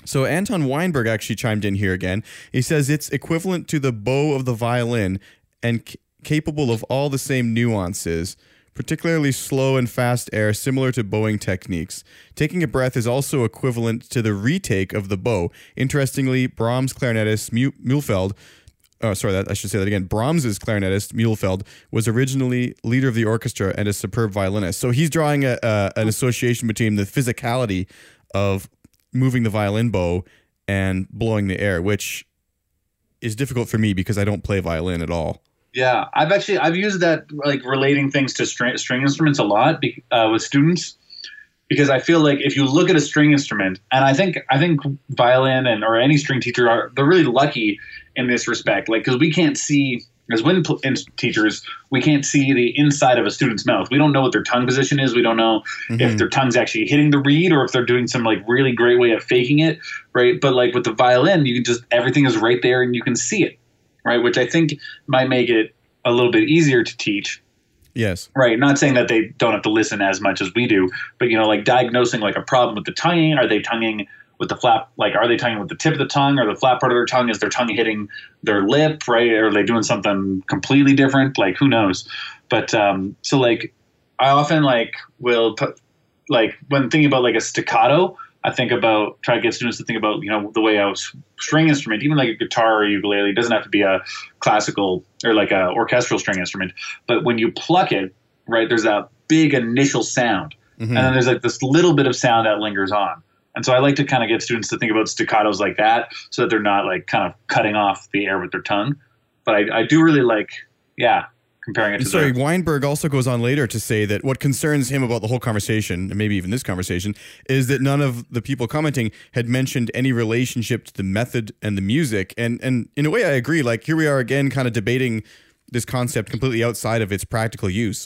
So Anton Weinberg actually chimed in here again. He says it's equivalent to the bow of the violin and c- capable of all the same nuances, particularly slow and fast air similar to bowing techniques. Taking a breath is also equivalent to the retake of the bow. Interestingly, Brahms clarinetist Mühlfeld Oh, uh, sorry, that, I should say that again. Brahms's clarinetist Mühlfeld was originally leader of the orchestra and a superb violinist. So he's drawing a, a, an association between the physicality of moving the violin bow and blowing the air, which is difficult for me because I don't play violin at all. Yeah, I've actually I've used that like relating things to string, string instruments a lot be, uh, with students because I feel like if you look at a string instrument, and I think I think violin and or any string teacher are they're really lucky in this respect, like because we can't see as wind pl- in- teachers we can't see the inside of a student's mouth. We don't know what their tongue position is. We don't know if their tongue's actually hitting the reed or if they're doing some like really great way of faking it, right? But like with the violin, you can just everything is right there and you can see it, right? Which I think might make it a little bit easier to teach. Yes. Right. Not saying that they don't have to listen as much as we do, but you know, like diagnosing like a problem with the tonguing. Are they tonguing with the flap? Like, are they tonguing with the tip of the tongue or the flat part of their tongue? Is their tongue hitting their lip? Right? Or are they doing something completely different? Like, who knows? But um, so like, I often like will put like when thinking about like a staccato. I think about try to get students to think about you know the way a string instrument, even like a guitar or ukulele, doesn't have to be a classical or like a orchestral string instrument, but when you pluck it, right, there's that big initial sound, Mhm. and then there's like this little bit of sound that lingers on. And so I like to kind of get students to think about staccatos like that, so that they're not like kind of cutting off the air with their tongue. But I, I do really like, yeah, comparing it to sorry, the, Weinberg also goes on later to say that what concerns him about the whole conversation, and maybe even this conversation, is that none of the people commenting had mentioned any relationship to the method and the music. And and in a way, I agree. Like here we are again, kind of debating this concept completely outside of its practical use.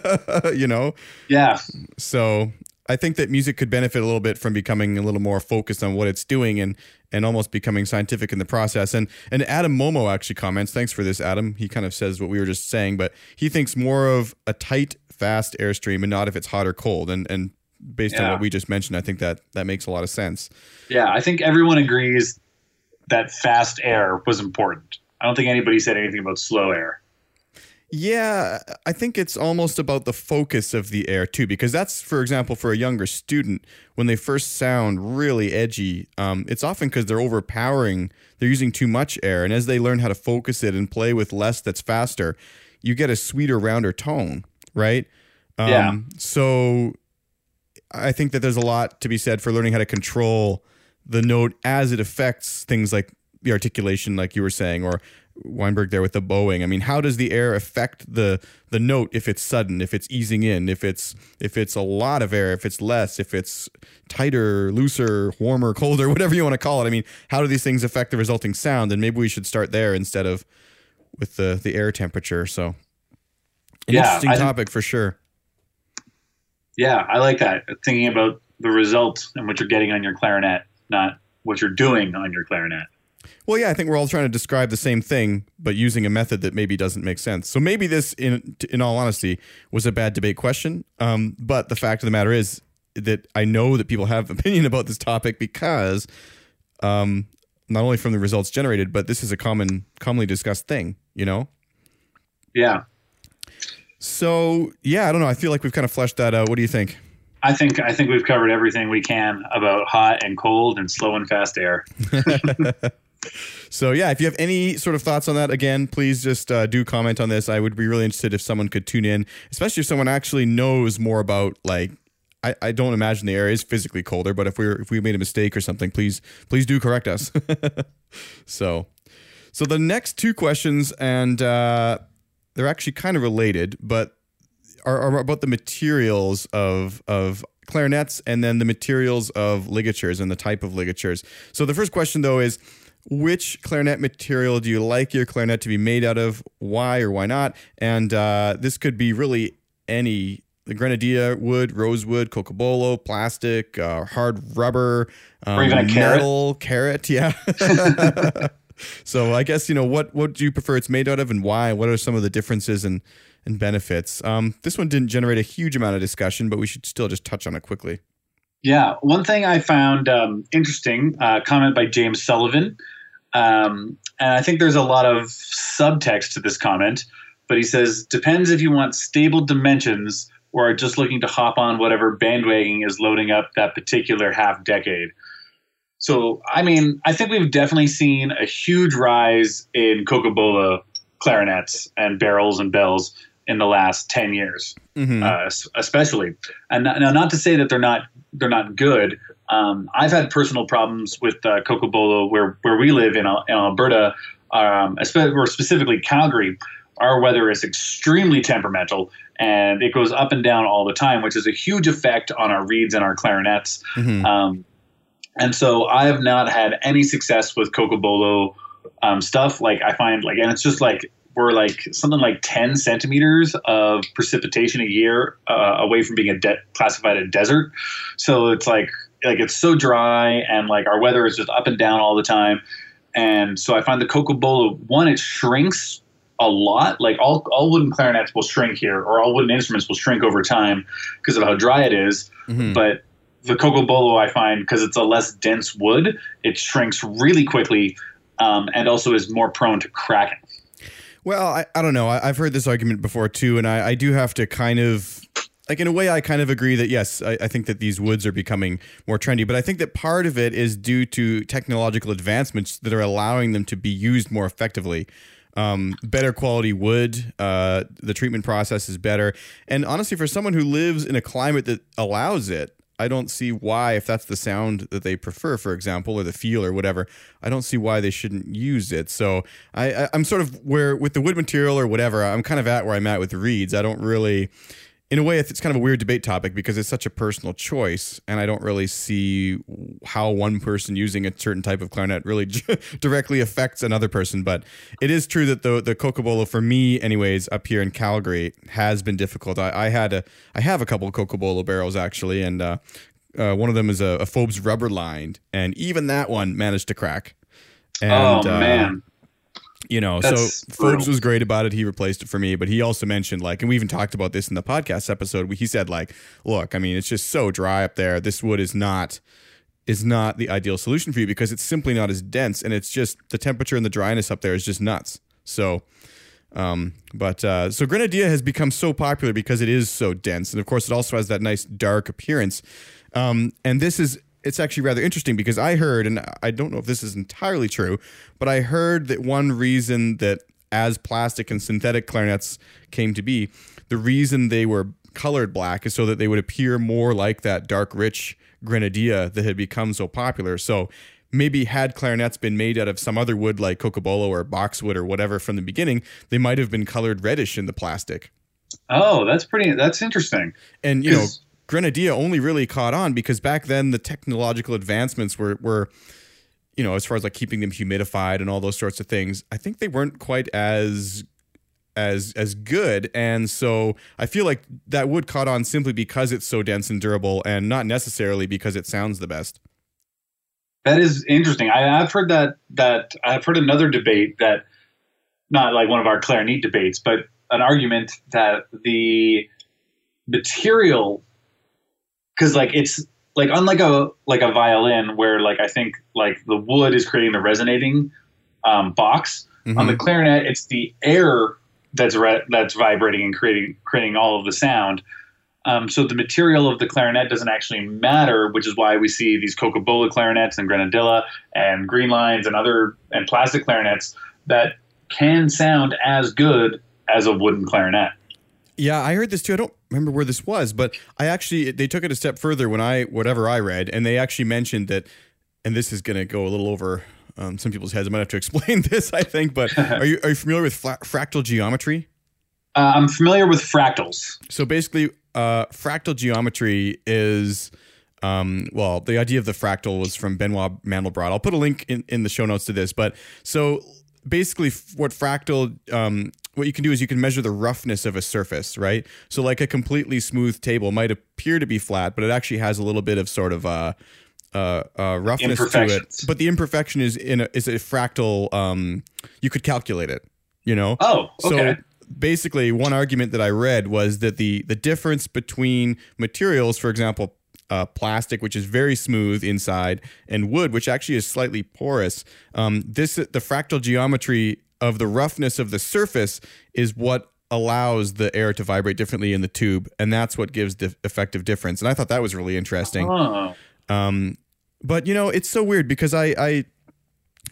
you know, yeah, so I think that music could benefit a little bit from becoming a little more focused on what it's doing and and almost becoming scientific in the process. And and Adam Momo actually comments, thanks for this, Adam. He kind of says what we were just saying, but he thinks more of a tight, fast airstream and not if it's hot or cold. And and based on what we just mentioned, I think that that makes a lot of sense. yeah. I think everyone agrees that fast air was important. I don't think anybody said anything about slow air. Yeah, I think it's almost about the focus of the air too, because that's, for example, for a younger student, when they first sound really edgy, um, it's often because they're overpowering, they're using too much air. And as they learn how to focus it and play with less that's faster, you get a sweeter, rounder tone, right? Um, Yeah. So I think that there's a lot to be said for learning how to control the note as it affects things like the articulation, like you were saying, or Weinberg there with the bowing. I mean, how does the air affect the the note if it's sudden, if it's easing in, if it's if it's a lot of air, if it's less, if it's tighter, looser, warmer, colder, whatever you want to call it. I mean, how do these things affect the resulting sound? And maybe we should start there instead of with the the air temperature. So, an Yeah, interesting I topic for sure. Yeah, I like that. Thinking about the result and what you're getting on your clarinet, not what you're doing on your clarinet. Well, yeah, I think we're all trying to describe the same thing, but using a method that maybe doesn't make sense. So maybe this, in in all honesty, was a bad debate question. Um, but the fact of the matter is that I know that people have opinion about this topic because, um, not only from the results generated, but this is a common, commonly discussed thing. You know. Yeah, So yeah, I don't know. I feel like we've kind of fleshed that out. What do you think? I think I think we've covered everything we can about hot and cold and slow and fast air. So yeah, if you have any sort of thoughts on that, again, please just uh, do comment on this. I would be really interested if someone could tune in, especially if someone actually knows more about like. I, I don't imagine the air is physically colder, but if we if we made a mistake or something, please please do correct us. so, so the next two questions, and uh, they're actually kind of related, but are, are about the materials of of clarinets and then the materials of ligatures and the type of ligatures. So the first question though is which clarinet material do you like your clarinet to be made out of? Why or why not? And uh, this could be really any the grenadilla wood, rosewood, cocobolo, plastic, uh, hard rubber, um, or even a metal, carrot. carrot yeah. so I guess you know what what do you prefer it's made out of and why? What are some of the differences and and benefits? Um, this one didn't generate a huge amount of discussion, but we should still just touch on it quickly. Yeah, one thing I found um, interesting uh, comment by James Sullivan, um, and I think there's a lot of subtext to this comment. But he says depends if you want stable dimensions or are just looking to hop on whatever bandwagon is loading up that particular half decade. So, I mean, I think we've definitely seen a huge rise in cocobolo clarinets and barrels and bells in the last 10 years, mm-hmm. uh, especially. And now, not to say that they're not they're not good. Um, I've had personal problems with uh, cocobolo where where we live in, in Alberta, um, or specifically Calgary. Our weather is extremely temperamental, and it goes up and down all the time, which is a huge effect on our reeds and our clarinets. Mm-hmm. Um, and so I have not had any success with Cocobolo um, stuff. Like I find like, and it's just like we're like something like 10 centimeters of precipitation a year uh, away from being a de- classified a desert. So it's like like it's so dry and like our weather is just up and down all the time. And so I find the Cocobolo one it shrinks a lot. Like all, all wooden clarinets will shrink here, or all wooden instruments will shrink over time because of how dry it is. Mm-hmm. But the Cocobolo, I find, because it's a less dense wood, it shrinks really quickly um, and also is more prone to cracking. Well, I, I don't know. I, have heard this argument before too, and I, I do have to kind of like in a way i kind of agree that yes I, I, think that these woods are becoming more trendy but i think that part of it is due to technological advancements that are allowing them to be used more effectively um, better quality wood. Uh, the treatment process is better. And honestly, for someone who lives in a climate that allows it, I don't see why, if that's the sound that they prefer, for example, or the feel or whatever, I don't see why they shouldn't use it. So I, I, am sort of where with the wood material or whatever, I'm kind of at where I'm at with reeds. I don't really in a way, it's kind of a weird debate topic because it's such a personal choice, and I don't really see how one person using a certain type of clarinet really directly affects another person. But it is true that the the Cocobolo, for me, anyways, up here in Calgary, has been difficult. I, I had a I have a couple of Cocobolo barrels actually, and uh, uh, one of them is a, a Fobes rubber lined, and even that one managed to crack. And, oh man! Uh, you know, That's so Fobes was great about it. He replaced it for me, but he also mentioned like, and we even talked about this in the podcast episode. He said like, look, I mean, it's just so dry up there. This wood is not is not the ideal solution for you because it's simply not as dense, and it's just the temperature and the dryness up there is just nuts. So, um, but uh, so Grenadilla has become so popular because it is so dense, and of course, it also has that nice dark appearance. Um, and this is it's actually rather interesting because I heard, and I don't know if this is entirely true, but I heard that one reason that as plastic and synthetic clarinets came to be, the reason they were colored black is so that they would appear more like that dark, rich grenadilla that had become so popular. So maybe had clarinets been made out of some other wood like cocobolo or boxwood or whatever from the beginning, they might have been colored reddish in the plastic. Oh, that's pretty. That's interesting. And you know, Grenadilla only really caught on because back then the technological advancements were were you know as far as like keeping them humidified and all those sorts of things i think they weren't quite as as as good. And so i feel like that would caught on simply because it's so dense and durable and not necessarily because it sounds the best. That is interesting. I, have heard that that i've heard another debate that not like one of our clarinet debates but an argument that the material because like it's like unlike a like a violin where like I think like the wood is creating the resonating um, box mm-hmm. on the mm-hmm. clarinet it's the air that's re- that's vibrating and creating creating all of the sound. Um, so the material of the clarinet doesn't actually matter, which is why we see these cocobolo clarinets and Grenadilla and Green Lines and other and plastic clarinets that can sound as good as a wooden clarinet. Yeah, I heard this too. I don't remember where this was, but I actually they took it a step further when I whatever I read, and they actually mentioned that, and this is going to go a little over um, some people's heads. I might have to explain this, I think. But are you are you familiar with fractal geometry? Uh, I'm familiar with fractals. So basically, uh, fractal geometry is. Um, well, the idea of the fractal was from Benoit Mandelbrot. I'll put a link in, in the show notes to this. But so basically, what fractal, um, what you can do is you can measure the roughness of a surface, right? So, like a completely smooth table might appear to be flat, but it actually has a little bit of sort of uh, uh, uh, roughness to it. But the imperfection is in a, is a fractal. Um, you could calculate it. You know. Oh, okay. So basically, one argument that I read was that the the difference between materials, for example, uh, plastic, which is very smooth inside, and wood, which actually is slightly porous. Um, this the fractal geometry of the roughness of the surface is what allows the air to vibrate differently in the tube, and that's what gives the effective difference. And I thought that was really interesting. Oh. Um, but you know, it's so weird because I, I,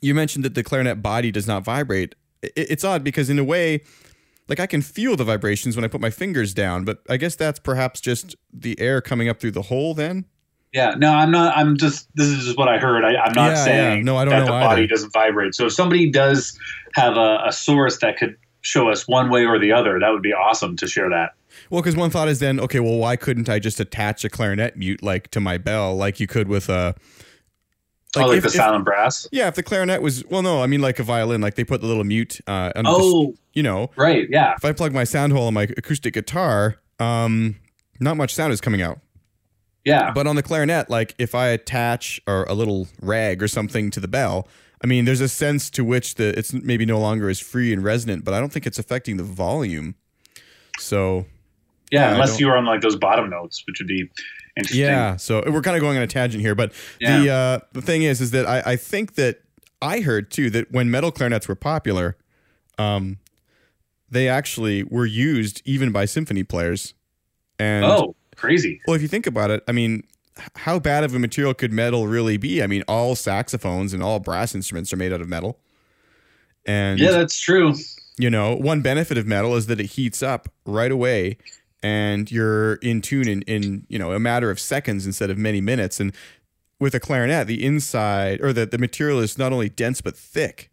you mentioned that the clarinet body does not vibrate. It, it's odd because in a way, like I can feel the vibrations when I put my fingers down, but I guess that's perhaps just the air coming up through the hole then. Yeah, no, I'm not. I'm just. This is just what I heard. I, am not yeah, saying yeah. no, I don't that know the either. body doesn't vibrate. So if somebody does have a, a source that could show us one way or the other, that would be awesome to share that. Well, because one thought is then, okay, well, why couldn't I just attach a clarinet mute like to my bell, like you could with a like, oh, like if, the silent brass. Yeah, if the clarinet was well, no, I mean like a violin, like they put the little mute. Uh, oh, the, you know, right? Yeah. If I plug my sound hole on my acoustic guitar, um, not much sound is coming out. Yeah. But on the clarinet, like if I attach or a little rag or something to the bell, I mean, there's a sense to which the it's maybe no longer as free and resonant, but I don't think it's affecting the volume. So. Yeah, unless you were on like those bottom notes, which would be interesting. Yeah, so we're kind of going on a tangent here, but yeah. the uh, the thing is, is that I, I think that I heard too that when metal clarinets were popular, um, they actually were used even by symphony players. And oh, crazy! Well, if you think about it, I mean, how bad of a material could metal really be? I mean, all saxophones and all brass instruments are made out of metal. And yeah, that's true. You know, one benefit of metal is that it heats up right away and you're in tune in, in you know a matter of seconds instead of many minutes and with a clarinet the inside or the, the material is not only dense but thick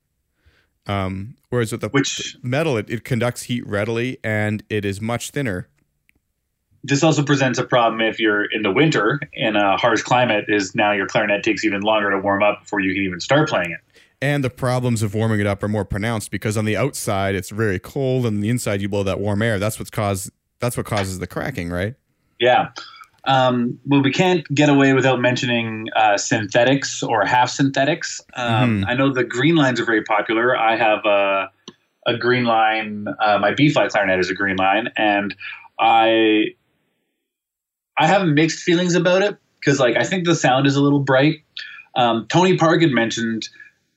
um, whereas with the Which, metal it, it conducts heat readily and it is much thinner this also presents a problem if you're in the winter in a harsh climate is now your clarinet takes even longer to warm up before you can even start playing it and the problems of warming it up are more pronounced because on the outside it's very cold and the inside you blow that warm air that's what's caused that's what causes the cracking, right? Yeah. Um, well, we can't get away without mentioning uh, synthetics or half synthetics. Um, mm-hmm. I know the green lines are very popular. I have a, a green line. Uh, my B flat clarinet is a green line, and I I have mixed feelings about it because, like, I think the sound is a little bright. Um, Tony Park had mentioned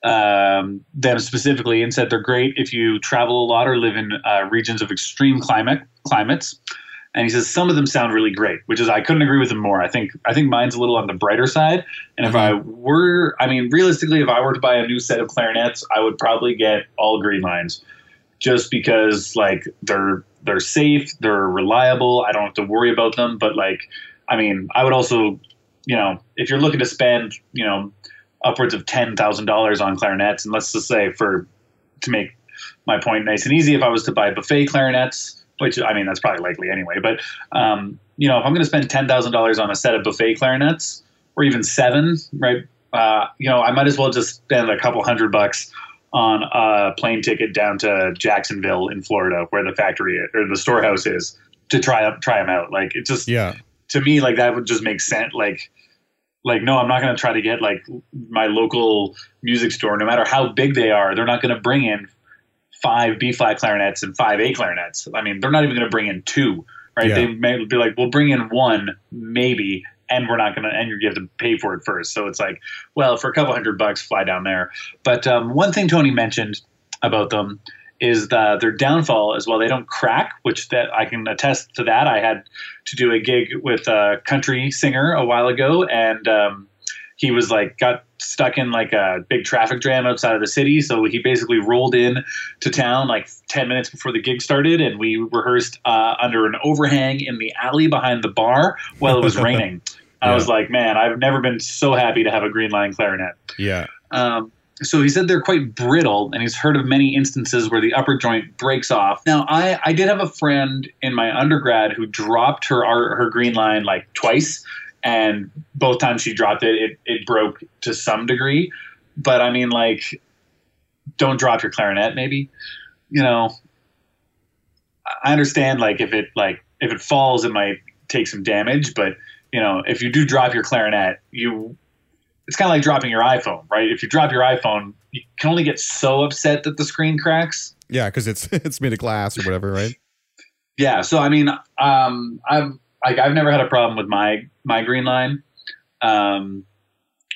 um, them specifically and said they're great if you travel a lot or live in uh, regions of extreme climate climates. And he says some of them sound really great, which is I couldn't agree with him more. I think I think mine's a little on the brighter side. And if mm-hmm. I were, I mean, realistically, if I were to buy a new set of clarinets, I would probably get all green lines, just because like they're they're safe, they're reliable. I don't have to worry about them. But like, I mean, I would also, you know, if you're looking to spend, you know, upwards of ten thousand dollars on clarinets, and let's just say for to make my point nice and easy, if I was to buy buffet clarinets which I mean that's probably likely anyway. But um, you know, if I'm going to spend ten thousand dollars on a set of buffet clarinets, or even seven, right? Uh, you know, I might as well just spend a couple hundred bucks on a plane ticket down to Jacksonville in Florida, where the factory or the storehouse is, to try up try them out. Like it just yeah. To me, like that would just make sense. Like like no i'm not going to try to get like my local music store no matter how big they are they're not going to bring in five B flat clarinets and five A clarinets. I mean, they're not even going to bring in two, right? Yeah. They may be like, we'll bring in one, maybe, and we're not going to, and you have to pay for it first. So it's like, well, for a couple hundred bucks, fly down there. But um, one thing Tony mentioned about them is the, their downfall as well. They don't crack, which that I can attest to that. I had to do a gig with a country singer a while ago, and um, he was like got stuck in like a big traffic jam outside of the city. So he basically rolled in to town like 10 minutes before the gig started, and we rehearsed uh, under an overhang in the alley behind the bar while it was raining. Yeah. I was like, man, I've never been so happy to have a green line clarinet. Yeah. Um, so he said they're quite brittle, and he's heard of many instances where the upper joint breaks off. Now, I, I did have a friend in my undergrad who dropped her her green line like twice, and both times she dropped it, it, it broke to some degree. But I mean, like, don't drop your clarinet, maybe. You know, I understand like if it like if it falls, it might take some damage, but you know, if you do drop your clarinet, you it's kind of like dropping your iPhone, right? If you drop your iPhone, you can only get so upset that the screen cracks. Yeah, because it's it's made of glass or whatever, right? yeah. So I mean, um, I've like I've never had a problem with my my green line. Um,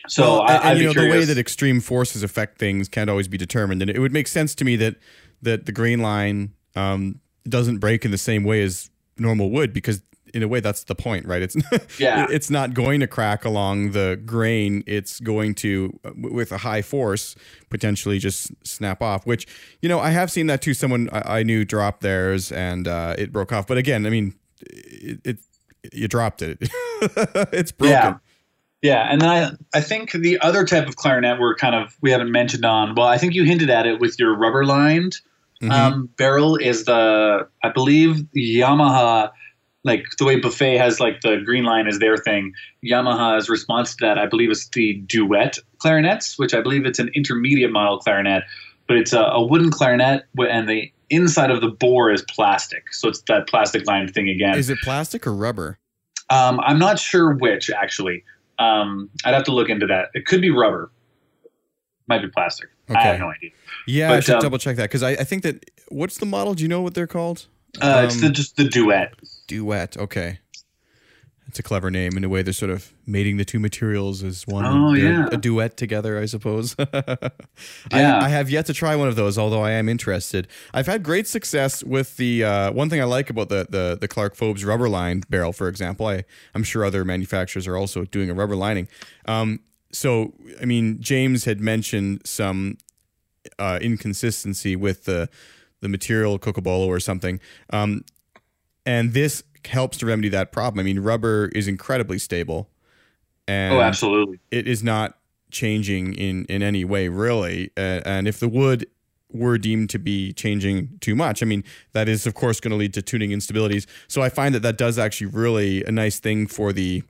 so well, I, and, and you know curious. the way that extreme forces affect things can't always be determined, and it would make sense to me that that the green line um, doesn't break in the same way as normal would because in a way that's the point right? It's yeah. it's not going to crack along the grain. It's going to with a high force potentially just snap off which you know i have seen that too. Someone i, I knew dropped theirs and uh, it broke off. But again i mean it, it you dropped it. It's broken. Yeah. Yeah, and then I I think the other type of clarinet we're kind of we haven't mentioned on. Well, I think you hinted at it with your rubber lined Mhm. um, barrel is the I believe Yamaha like the way Buffet has like the green line is their thing. Yamaha's response to that I believe is the duet clarinets, which I believe it's an intermediate model clarinet, but it's a, a wooden clarinet and the inside of the bore is plastic, so it's that plastic lined thing again. is it plastic or rubber Um, I'm not sure which actually. Um, I'd have to look into that. It could be rubber. Might be plastic. I have no idea. yeah i should um, double check that because I, I think that what's the model do you know what they're called Uh, it's Um, the, just the duet. Duet. Okay. It's a clever name. In a way, they're sort of mating the two materials as one. Oh, yeah. A duet together, I suppose. Yeah. I, I have yet to try one of those, although I am interested. I've had great success with the uh, one thing I like about the the, the Clark Fobes rubber lined barrel, for example. I, I'm sure other manufacturers are also doing a rubber lining. Um, so, I mean, James had mentioned some uh, inconsistency with the the material cocobolo or something. Um, and this helps to remedy that problem. I mean, rubber is incredibly stable, and Oh, absolutely. it is not changing in in any way really. Uh, and if the wood were deemed to be changing too much, I mean, that is of course going to lead to tuning instabilities. So I find that that does actually really a nice thing for the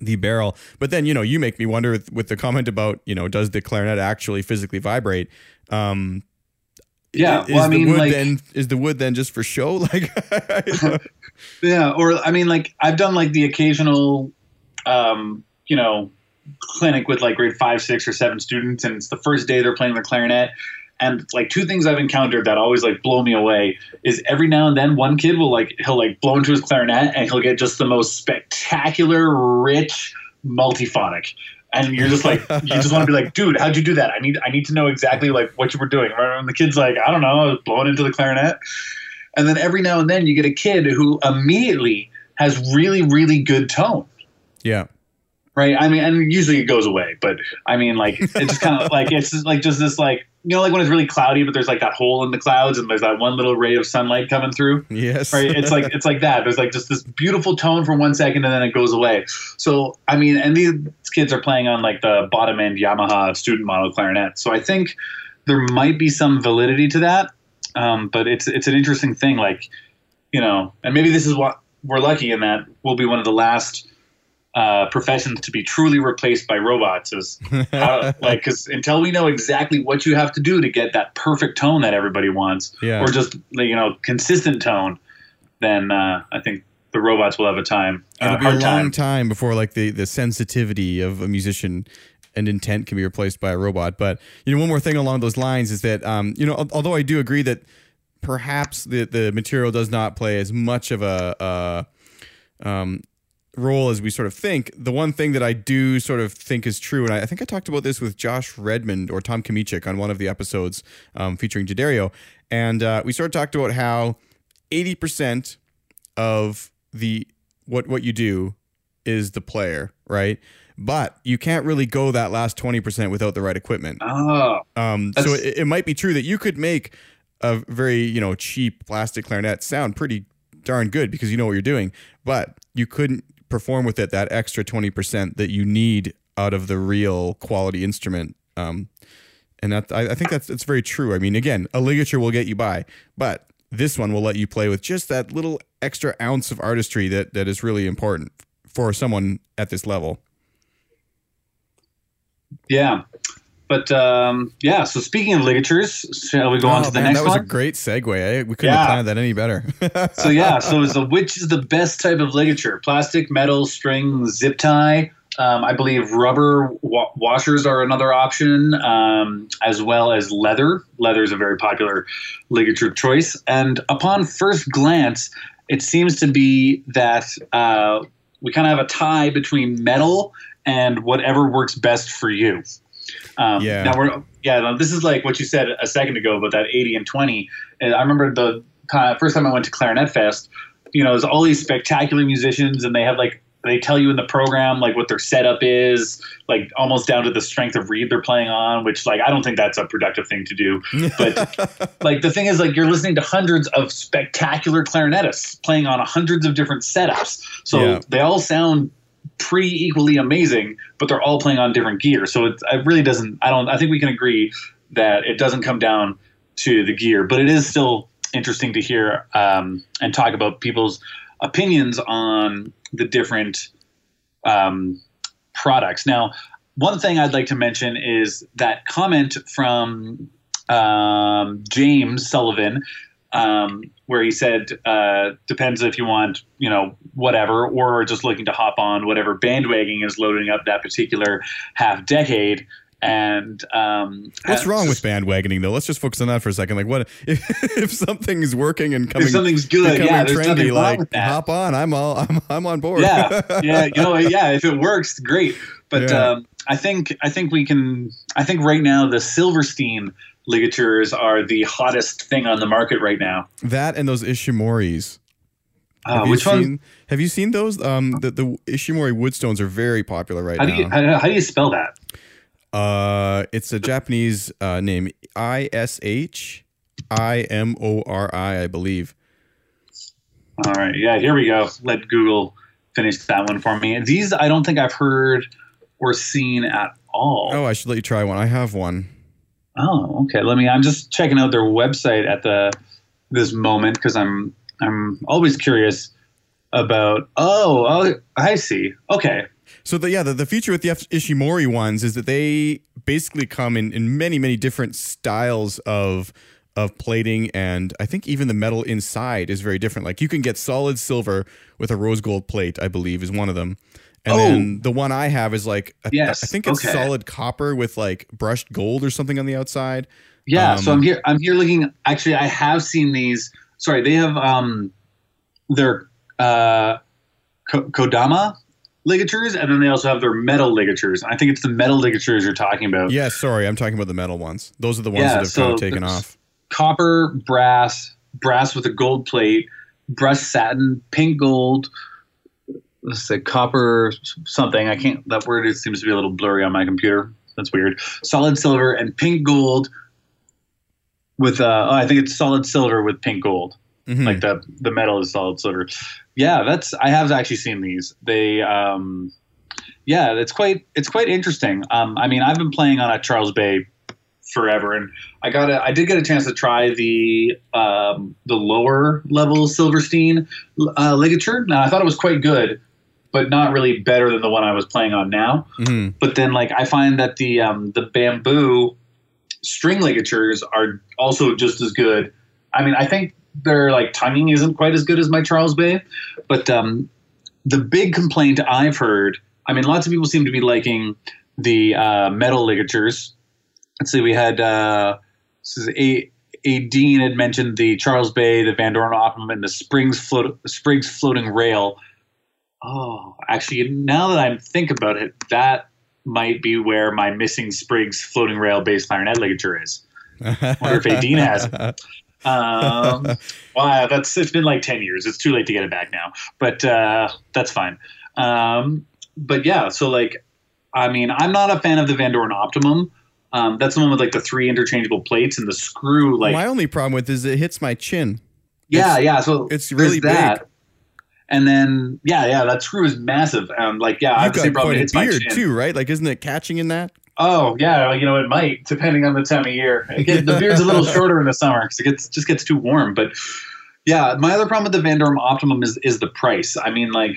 the barrel. But then you know you make me wonder with, with the comment about you know does the clarinet actually physically vibrate? Um, Yeah, is well, I the mean, wood like- then is the wood then just for show? Like, Yeah, or I mean, like I've done like the occasional, um, you know, clinic with like grade five, six, or seven students, and it's the first day they're playing the clarinet. And like two things I've encountered that always like blow me away is every now and then one kid will like he'll like blow into his clarinet and he'll get just the most spectacular, rich multiphonic. And you're just like you just want to be like, dude, how'd you do that? I need I need to know exactly like what you were doing. And the kid's like, I don't know, I was blowing into the clarinet. And then every now and then you get a kid who immediately has really, really good tone. yeah, Right. I mean, and usually it goes away, but I mean, like, it's just kind of like, it's just like, just this, like, you know, like when it's really cloudy, but there's like that hole in the clouds and there's that one little ray of sunlight coming through. yes, Right. It's like, it's like that. There's like just this beautiful tone for one second and then it goes away. So, I mean, and these kids are playing on like the bottom end Yamaha student model clarinet. So I think there might be some validity to that. Um, but it's, it's an interesting thing. Like, you know, and maybe this is what we're lucky in that we'll be one of the last uh, professions to be truly replaced by robots is how, like because until we know exactly what you have to do to get that perfect tone that everybody wants Yeah. or just you know consistent tone then uh, i think the robots will have a time uh, It'll be a long time. time before like the the sensitivity of a musician and intent can be replaced by a robot. But you know, one more thing along those lines is that um, you know, although I do agree that perhaps the the material does not play as much of a, a um, role as we sort of think. The one thing that I do sort of think is true, and I, I think I talked about this with Josh Redmond or Tom Kamichik on one of the episodes um, featuring Jaderio, and uh, we sort of talked about how eighty percent of the what what you do is the player, right? But you can't really go that last twenty percent without the right equipment. oh Um, so it, it might be true that you could make a very you know cheap plastic clarinet sound pretty darn good because you know what you're doing, but you couldn't perform with it that extra twenty percent that you need out of the real quality instrument. Um, and that I, I think that's it's very true. I mean, again, a ligature will get you by, but this one will let you play with just that little extra ounce of artistry that that is really important for someone at this level. Yeah. But um, yeah, so speaking of ligatures, shall we go oh, on to the man, next that was one? a great segue. We couldn't Yeah. have planned that any better. so yeah, so it's a, which is the best type of ligature? Plastic, metal, string, zip tie. Um, I believe rubber wa- washers are another option, um, as well as leather. Leather is a very popular ligature choice. And upon first glance, it seems to be that uh, we kind of have a tie between metal and whatever works best for you. Um, Yeah. Now we're yeah. This is like what you said a second ago about that eighty and twenty. And I remember the kind of first time I went to Clarinet Fest. You know, there's all these spectacular musicians, and they have like they tell you in the program like what their setup is, like almost down to the strength of reed they're playing on. Which like I don't think that's a productive thing to do. But like the thing is like you're listening to hundreds of spectacular clarinetists playing on hundreds of different setups. So Yeah. they all sound pretty equally amazing, but they're all playing on different gear. So it, it really doesn't. I don't. I think we can agree that it doesn't come down to the gear, but it is still interesting to hear um, and talk about people's opinions on the different um, products. Now, one thing I'd like to mention is that comment from um, James Sullivan, um, where he said, uh, "Depends if you want, you know, whatever, or just looking to hop on whatever bandwagon is loading up that particular half decade." And um, What's wrong with bandwagoning though? Let's just focus on that for a second. Like, what if, if something is working and coming? if something's good, yeah, there's nothing trendy, wrong like with that. hop on. I'm all. I'm. I'm on board. yeah, yeah, you know, yeah. If it works, great. But Yeah. um, I think I think we can. I think right now the Silverstein ligatures are the hottest thing on the market right now. that and those Ishimoris. Uh, which one? seen, Have you seen those? Um, the the Ishimori woodstones are very popular right How do now. you how, how do you spell that? Uh, it's a Japanese uh, name. I S H I M O R I, I believe. All right, yeah, here we go. Let Google finish that one for me. These I don't think I've heard or seen at all. Oh, I should let you try one. I have one. Oh, okay. Let me. I'm just checking out their website at the this moment because I'm I'm always curious about. Oh, oh, I see. Okay. So the yeah, the, the feature with the F- Ishimori ones is that they basically come in, in many, many different styles of of plating and I think even the metal inside is very different. Like you can get solid silver with a rose gold plate, I believe, is one of them. And Oh. then the one I have is like I- Yes, I think it's okay. solid copper with like brushed gold or something on the outside. Yeah. so Um, I'm here. I'm here looking. Actually, I have seen these. Sorry, they have um, their uh, Kodama ligatures, and then they also have their metal ligatures. I think it's the metal ligatures you're talking about. Yeah, sorry, I'm talking about the metal ones. Those are the ones Yeah, that have kind of taken off. copper, brass, brass with a gold plate, brushed satin, pink gold. Let's say copper something. I can't. That word it seems to be a little blurry on my computer. That's weird. Solid silver and pink gold. With uh, oh, I think it's solid silver with pink gold. Mhm. Like the the metal is solid silver. Yeah, that's. I have actually seen these. They. Um, yeah, it's quite it's quite interesting. Um, I mean, I've been playing on a Charles Bay forever, and I got a, I did get a chance to try the um, the lower level Silverstein uh, ligature. Now I thought it was quite good, but not really better than the one I was playing on now. Mhm. But then like I find that the um, the bamboo string ligatures are also just as good. I mean, I think their like tonguing isn't quite as good as my Charles Bay, but um, the big complaint I've heard. I mean, lots of people seem to be liking the uh, metal ligatures. Let's see, we had uh, this is a. A Dean had mentioned the Charles Bay, the Vandoren Optimum, and the Springs float, Spriggs floating rail. Oh, actually, now that I think about it, that might be where my missing Spriggs floating rail bass clarinet ligature is. wonder if Adine has it. Um, wow, that's it's been like ten years. It's too late to get it back now, but uh, that's fine. Um, but yeah, so like, I mean, I'm not a fan of the Vandoren Optimum. Um, that's the one with like the three interchangeable plates and the screw. Like, my only problem with is it hits my chin. yeah, it's- yeah. So it's really that. And then yeah, yeah, that screw is massive. Um, like yeah, I have You've got problem. quite It a beard too, right? Like, isn't it catching in that? Oh yeah, you know it might depending on the time of year. The beard's a little shorter in the summer because it gets just gets too warm. But yeah, my other problem with the Vandoren Optimum is is the price. I mean, like,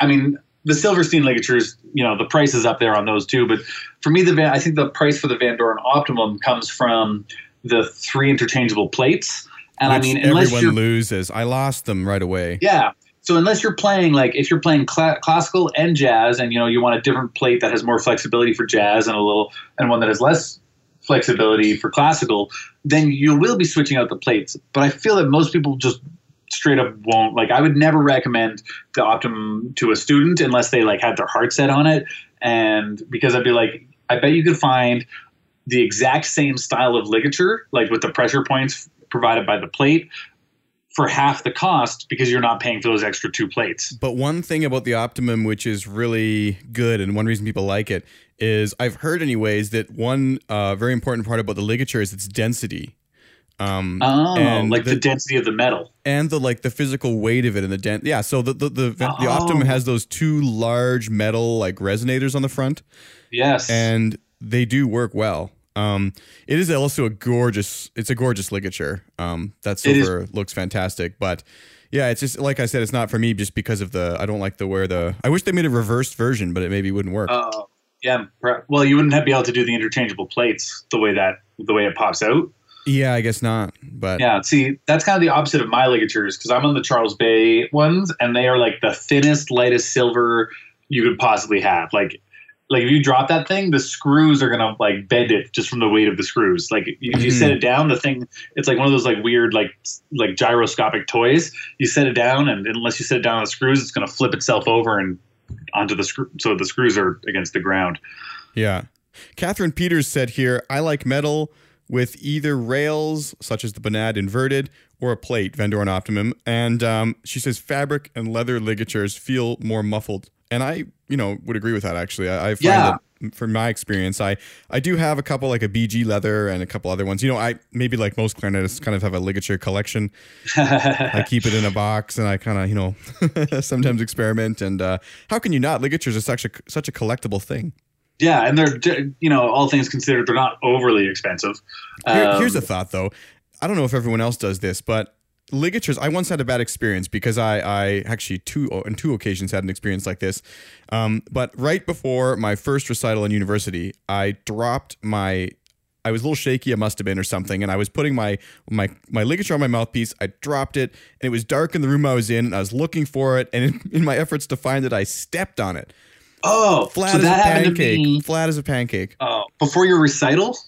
I mean the Silverstein ligatures, you know, the price is up there on those too. But for me, the Van, I think the price for the Van Optimum comes from the three interchangeable plates. And Which I mean, unless everyone loses. I lost them right away. yeah. So unless you're playing like if you're playing cla- classical and jazz, and you know you want a different plate that has more flexibility for jazz and a little and one that has less flexibility for classical, then you will be switching out the plates. But I feel that most people just straight up won't. Like I would never recommend the Optimum to a student unless they like had their heart set on it, and because I'd be like, I bet you could find the exact same style of ligature, like with the pressure points provided by the plate, for half the cost because you're not paying for those extra two plates. But one thing about the Optimum, which is really good, and one reason people like it, is I've heard, anyways, that one uh, very important part about the ligature is its density. Um, Oh, and like the, the- density of the metal. and the like the physical weight of it and the dent. Yeah, so the the the, the Oh. Optimum has those two large metal like resonators on the front, Yes. and they do work well. Um, it is also a gorgeous. It's a gorgeous ligature. Um, that silver looks fantastic, but yeah, it's just like I said, it's not for me just because of the. I don't like the where the. I wish they made a reversed version, but it maybe wouldn't work. Uh, yeah. Well, you wouldn't have be able to do the interchangeable plates the way that the way it pops out. yeah, I guess not. But Yeah. See, that's kind of the opposite of my ligatures because I'm on the Charles Bay ones, and they are like the thinnest, lightest silver you could possibly have. Like, like if you drop that thing, the screws are gonna like bend it just from the weight of the screws. Like if you Mhm. set it down, the thing it's like one of those like weird like like gyroscopic toys. You set it down, and unless you set it down on the screws, it's gonna flip itself over and onto the screw. So the screws are against the ground. Yeah. Catherine Peters said here, I like metal with either rails, such as the Bonade inverted, or a plate, Vandoren Optimum. And um, she says fabric and leather ligatures feel more muffled. And I, you know, would agree with that actually. I, I find Yeah. that from my experience, I, I do have a couple like a BG leather and a couple other ones. You know, I maybe like most clarinetists kind of have a ligature collection. I keep it in a box and I kind of, you know, sometimes experiment. And uh, how can you not? Ligatures are such a such a collectible thing. yeah, and they're you know all things considered, they're not overly expensive. Here- Um, here's a thought though. I don't know if everyone else does this, but ligatures. I once had a bad experience because I, I actually two on two occasions had an experience like this. Um, but right before my first recital in university, I dropped my. I was a little shaky. I must have been or something, and I was putting my my my ligature on my mouthpiece. I dropped it, and it was dark in the room I was in. And I was looking for it, and in, in my efforts to find it, I stepped on it. Oh, Flat so as a pancake. Flat as a pancake. oh, before your recital.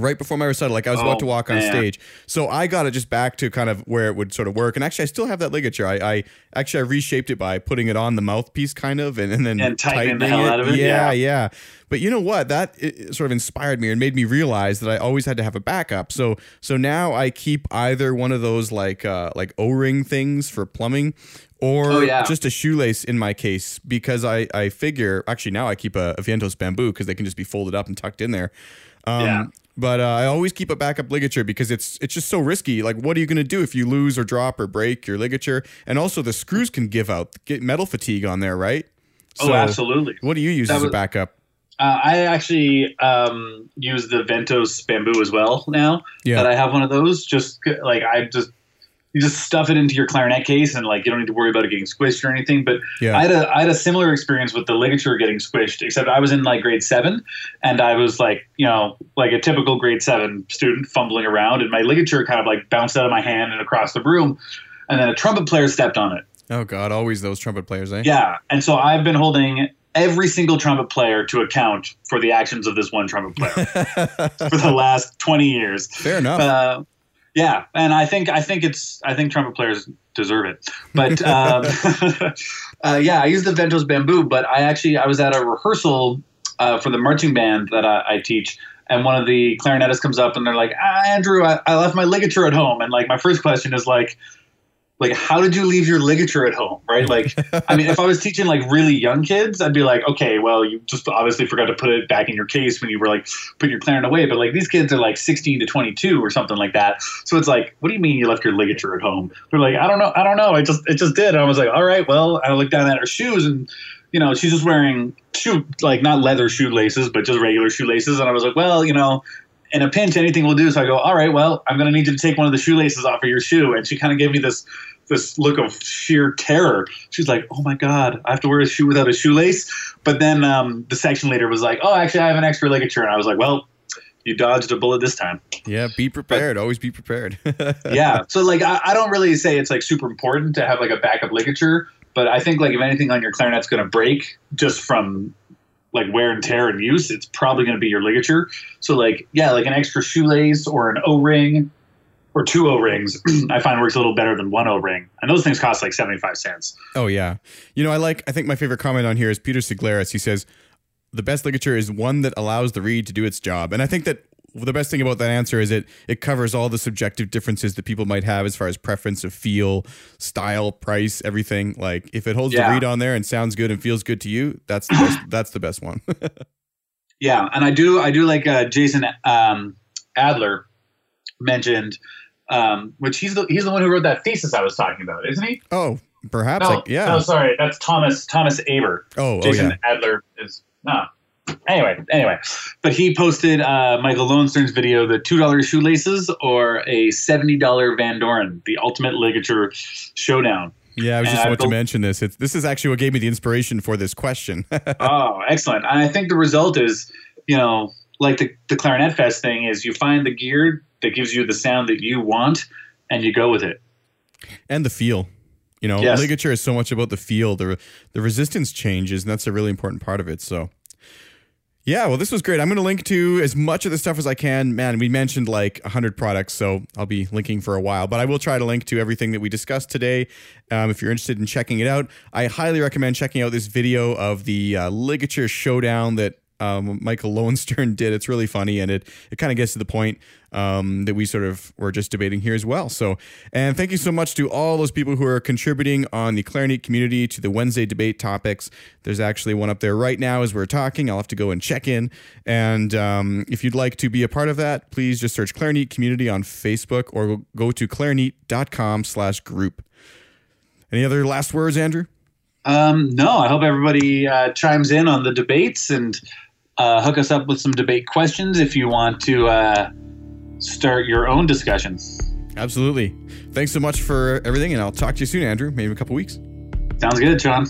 Right before my recital, like I was Oh, about to walk on man. stage. So I got it just back to kind of where it would sort of work. And actually, I still have that ligature. I, I actually I reshaped it by putting it on the mouthpiece, kind of, and, and then And tightening the hell out of it, Yeah, yeah. yeah. But you know what? That it, it sort of inspired me and made me realize that I always had to have a backup. So so now I keep either one of those like uh, like O ring things for plumbing. Or Oh, yeah. just a shoelace in my case because I, I figure actually now I keep a, a Vientos bamboo because they can just be folded up and tucked in there. Um, Yeah. But uh, I always keep a backup ligature because it's it's just so risky. Like, what are you going to do if you lose or drop or break your ligature? And also, the screws can give out, get metal fatigue on there, right? oh, absolutely. What do you use That as a backup? Uh, I actually um, use the Ventos bamboo as well now Yeah. that I have one of those. Just like I just you just stuff it into your clarinet case and like you don't need to worry about it getting squished or anything. But Yeah. I had a I had a similar experience with the ligature getting squished, except I was in like grade seven and I was like you know like a typical grade seven student fumbling around and my ligature kind of like bounced out of my hand and across the room, and then a trumpet player stepped on it. oh God, always those trumpet players, eh? Yeah, and so I've been holding every single trumpet player to account for the actions of this one trumpet player for the last 20 years. Fair enough. Uh, yeah, and I think I think it's I think trumpet players deserve it. But um, uh, yeah, I use the Ventos bamboo, but I actually I was at a rehearsal uh, for the marching band that I, I teach. And one of the clarinetists comes up and they're like, ah, Andrew, I, I left my ligature at home. And like, my first question is like, like, how did you leave your ligature at home? Right. Like, I mean, if I was teaching like really young kids, I'd be like, okay, well, you just obviously forgot to put it back in your case when you were like putting your clarinet away. But like these kids are like 16 to 22 or something like that. So it's like, what do you mean you left your ligature at home? They're like, I don't know, I don't know. I just it just did. And I was like, all right, well, I looked down at her shoes and you know, she's just wearing shoe like not leather shoelaces, but just regular shoelaces. And I was like, well, you know, in a pinch, anything will do. So I go, all right, well, I'm going to need you to take one of the shoelaces off of your shoe. And she kind of gave me this this look of sheer terror. She's like, "Oh my god, I have to wear a shoe without a shoelace." But then um, the section leader was like, "Oh, actually, I have an extra ligature," and I was like, "Well." You dodged a bullet this time. Yeah, be prepared. But, Always be prepared. yeah. So, like, I, I don't really say it's like super important to have like a backup ligature, but I think like if anything on your clarinet's going to break just from like wear and tear and use, it's probably going to be your ligature. So like yeah, like an extra shoelace or an O-ring or two O-rings, I find works a little better than one O-ring. And those things cost like 75 cents. Oh yeah. You know, I like I think my favorite comment on here is Peter Siglaris. He says the best ligature is one that allows the reed to do its job. And I think that the best thing about that answer is it it covers all the subjective differences that people might have as far as preference of feel, style, price, everything. Like if it holds yeah. the reed on there and sounds good and feels good to you, that's the best, that's the best one. yeah, and I do I do like uh, Jason um, Adler mentioned, um, which he's the he's the one who wrote that thesis I was talking about, isn't he? Oh, perhaps. No, like, yeah. No, sorry, that's Thomas Thomas Aber. Oh, Jason oh, yeah. Adler is no anyway, anyway, but he posted uh, Michael Lowenstern's video, the two dollar shoelaces or a seventy dollar Vandoren, the ultimate ligature showdown. Yeah, I was just about to mention this. It's, this is actually what gave me the inspiration for this question. oh, excellent! And I think the result is, you know, like the the Clarinet Fest thing is, you find the gear that gives you the sound that you want, and you go with it. And the feel. You know, yes. ligature is so much about the feel. The the resistance changes, and that's a really important part of it. So yeah, well, this was great. I'm going to link to as much of the stuff as I can. Man, we mentioned like 100 products, so I'll be linking for a while, but I will try to link to everything that we discussed today. Um, if you're interested in checking it out, I highly recommend checking out this video of the uh, ligature showdown that um, Michael Lowenstern did. It's really funny, and it it kind of gets to the point um, that we sort of were just debating here as well. So, and thank you so much to all those people who are contributing on the Clarinet community to the Wednesday debate topics. There's actually one up there right now as we're talking. I'll have to go and check in. And um, if you'd like to be a part of that, please just search Clarinet community on Facebook or go to clarinet.com slash group. Any other last words, Andrew? Um, no, I hope everybody uh, chimes in on the debates and uh, hook us up with some debate questions if you want to uh, start your own discussions. Absolutely. Thanks so much for everything, and I'll talk to you soon, Andrew. Maybe a couple weeks. Sounds good, Sean.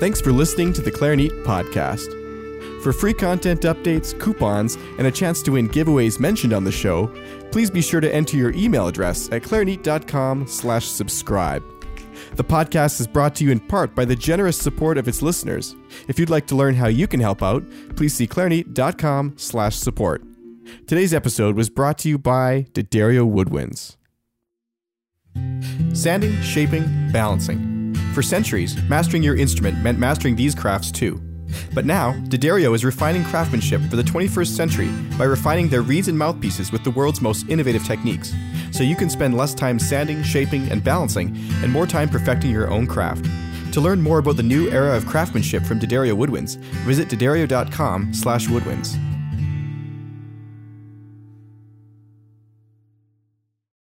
Thanks for listening to the Clarinet podcast. For free content updates, coupons, and a chance to win giveaways mentioned on the show, please be sure to enter your email address at clarinet.com slash subscribe. The podcast is brought to you in part by the generous support of its listeners. If you'd like to learn how you can help out, please see clarinet.com slash support. Today's episode was brought to you by D'Addario Woodwinds. Sanding, shaping, balancing. For centuries, mastering your instrument meant mastering these crafts too. But now, D'Addario is refining craftsmanship for the 21st century by refining their reeds and mouthpieces with the world's most innovative techniques, so you can spend less time sanding, shaping, and balancing, and more time perfecting your own craft. To learn more about the new era of craftsmanship from D'Addario Woodwinds, visit d'addario.com slash woodwinds.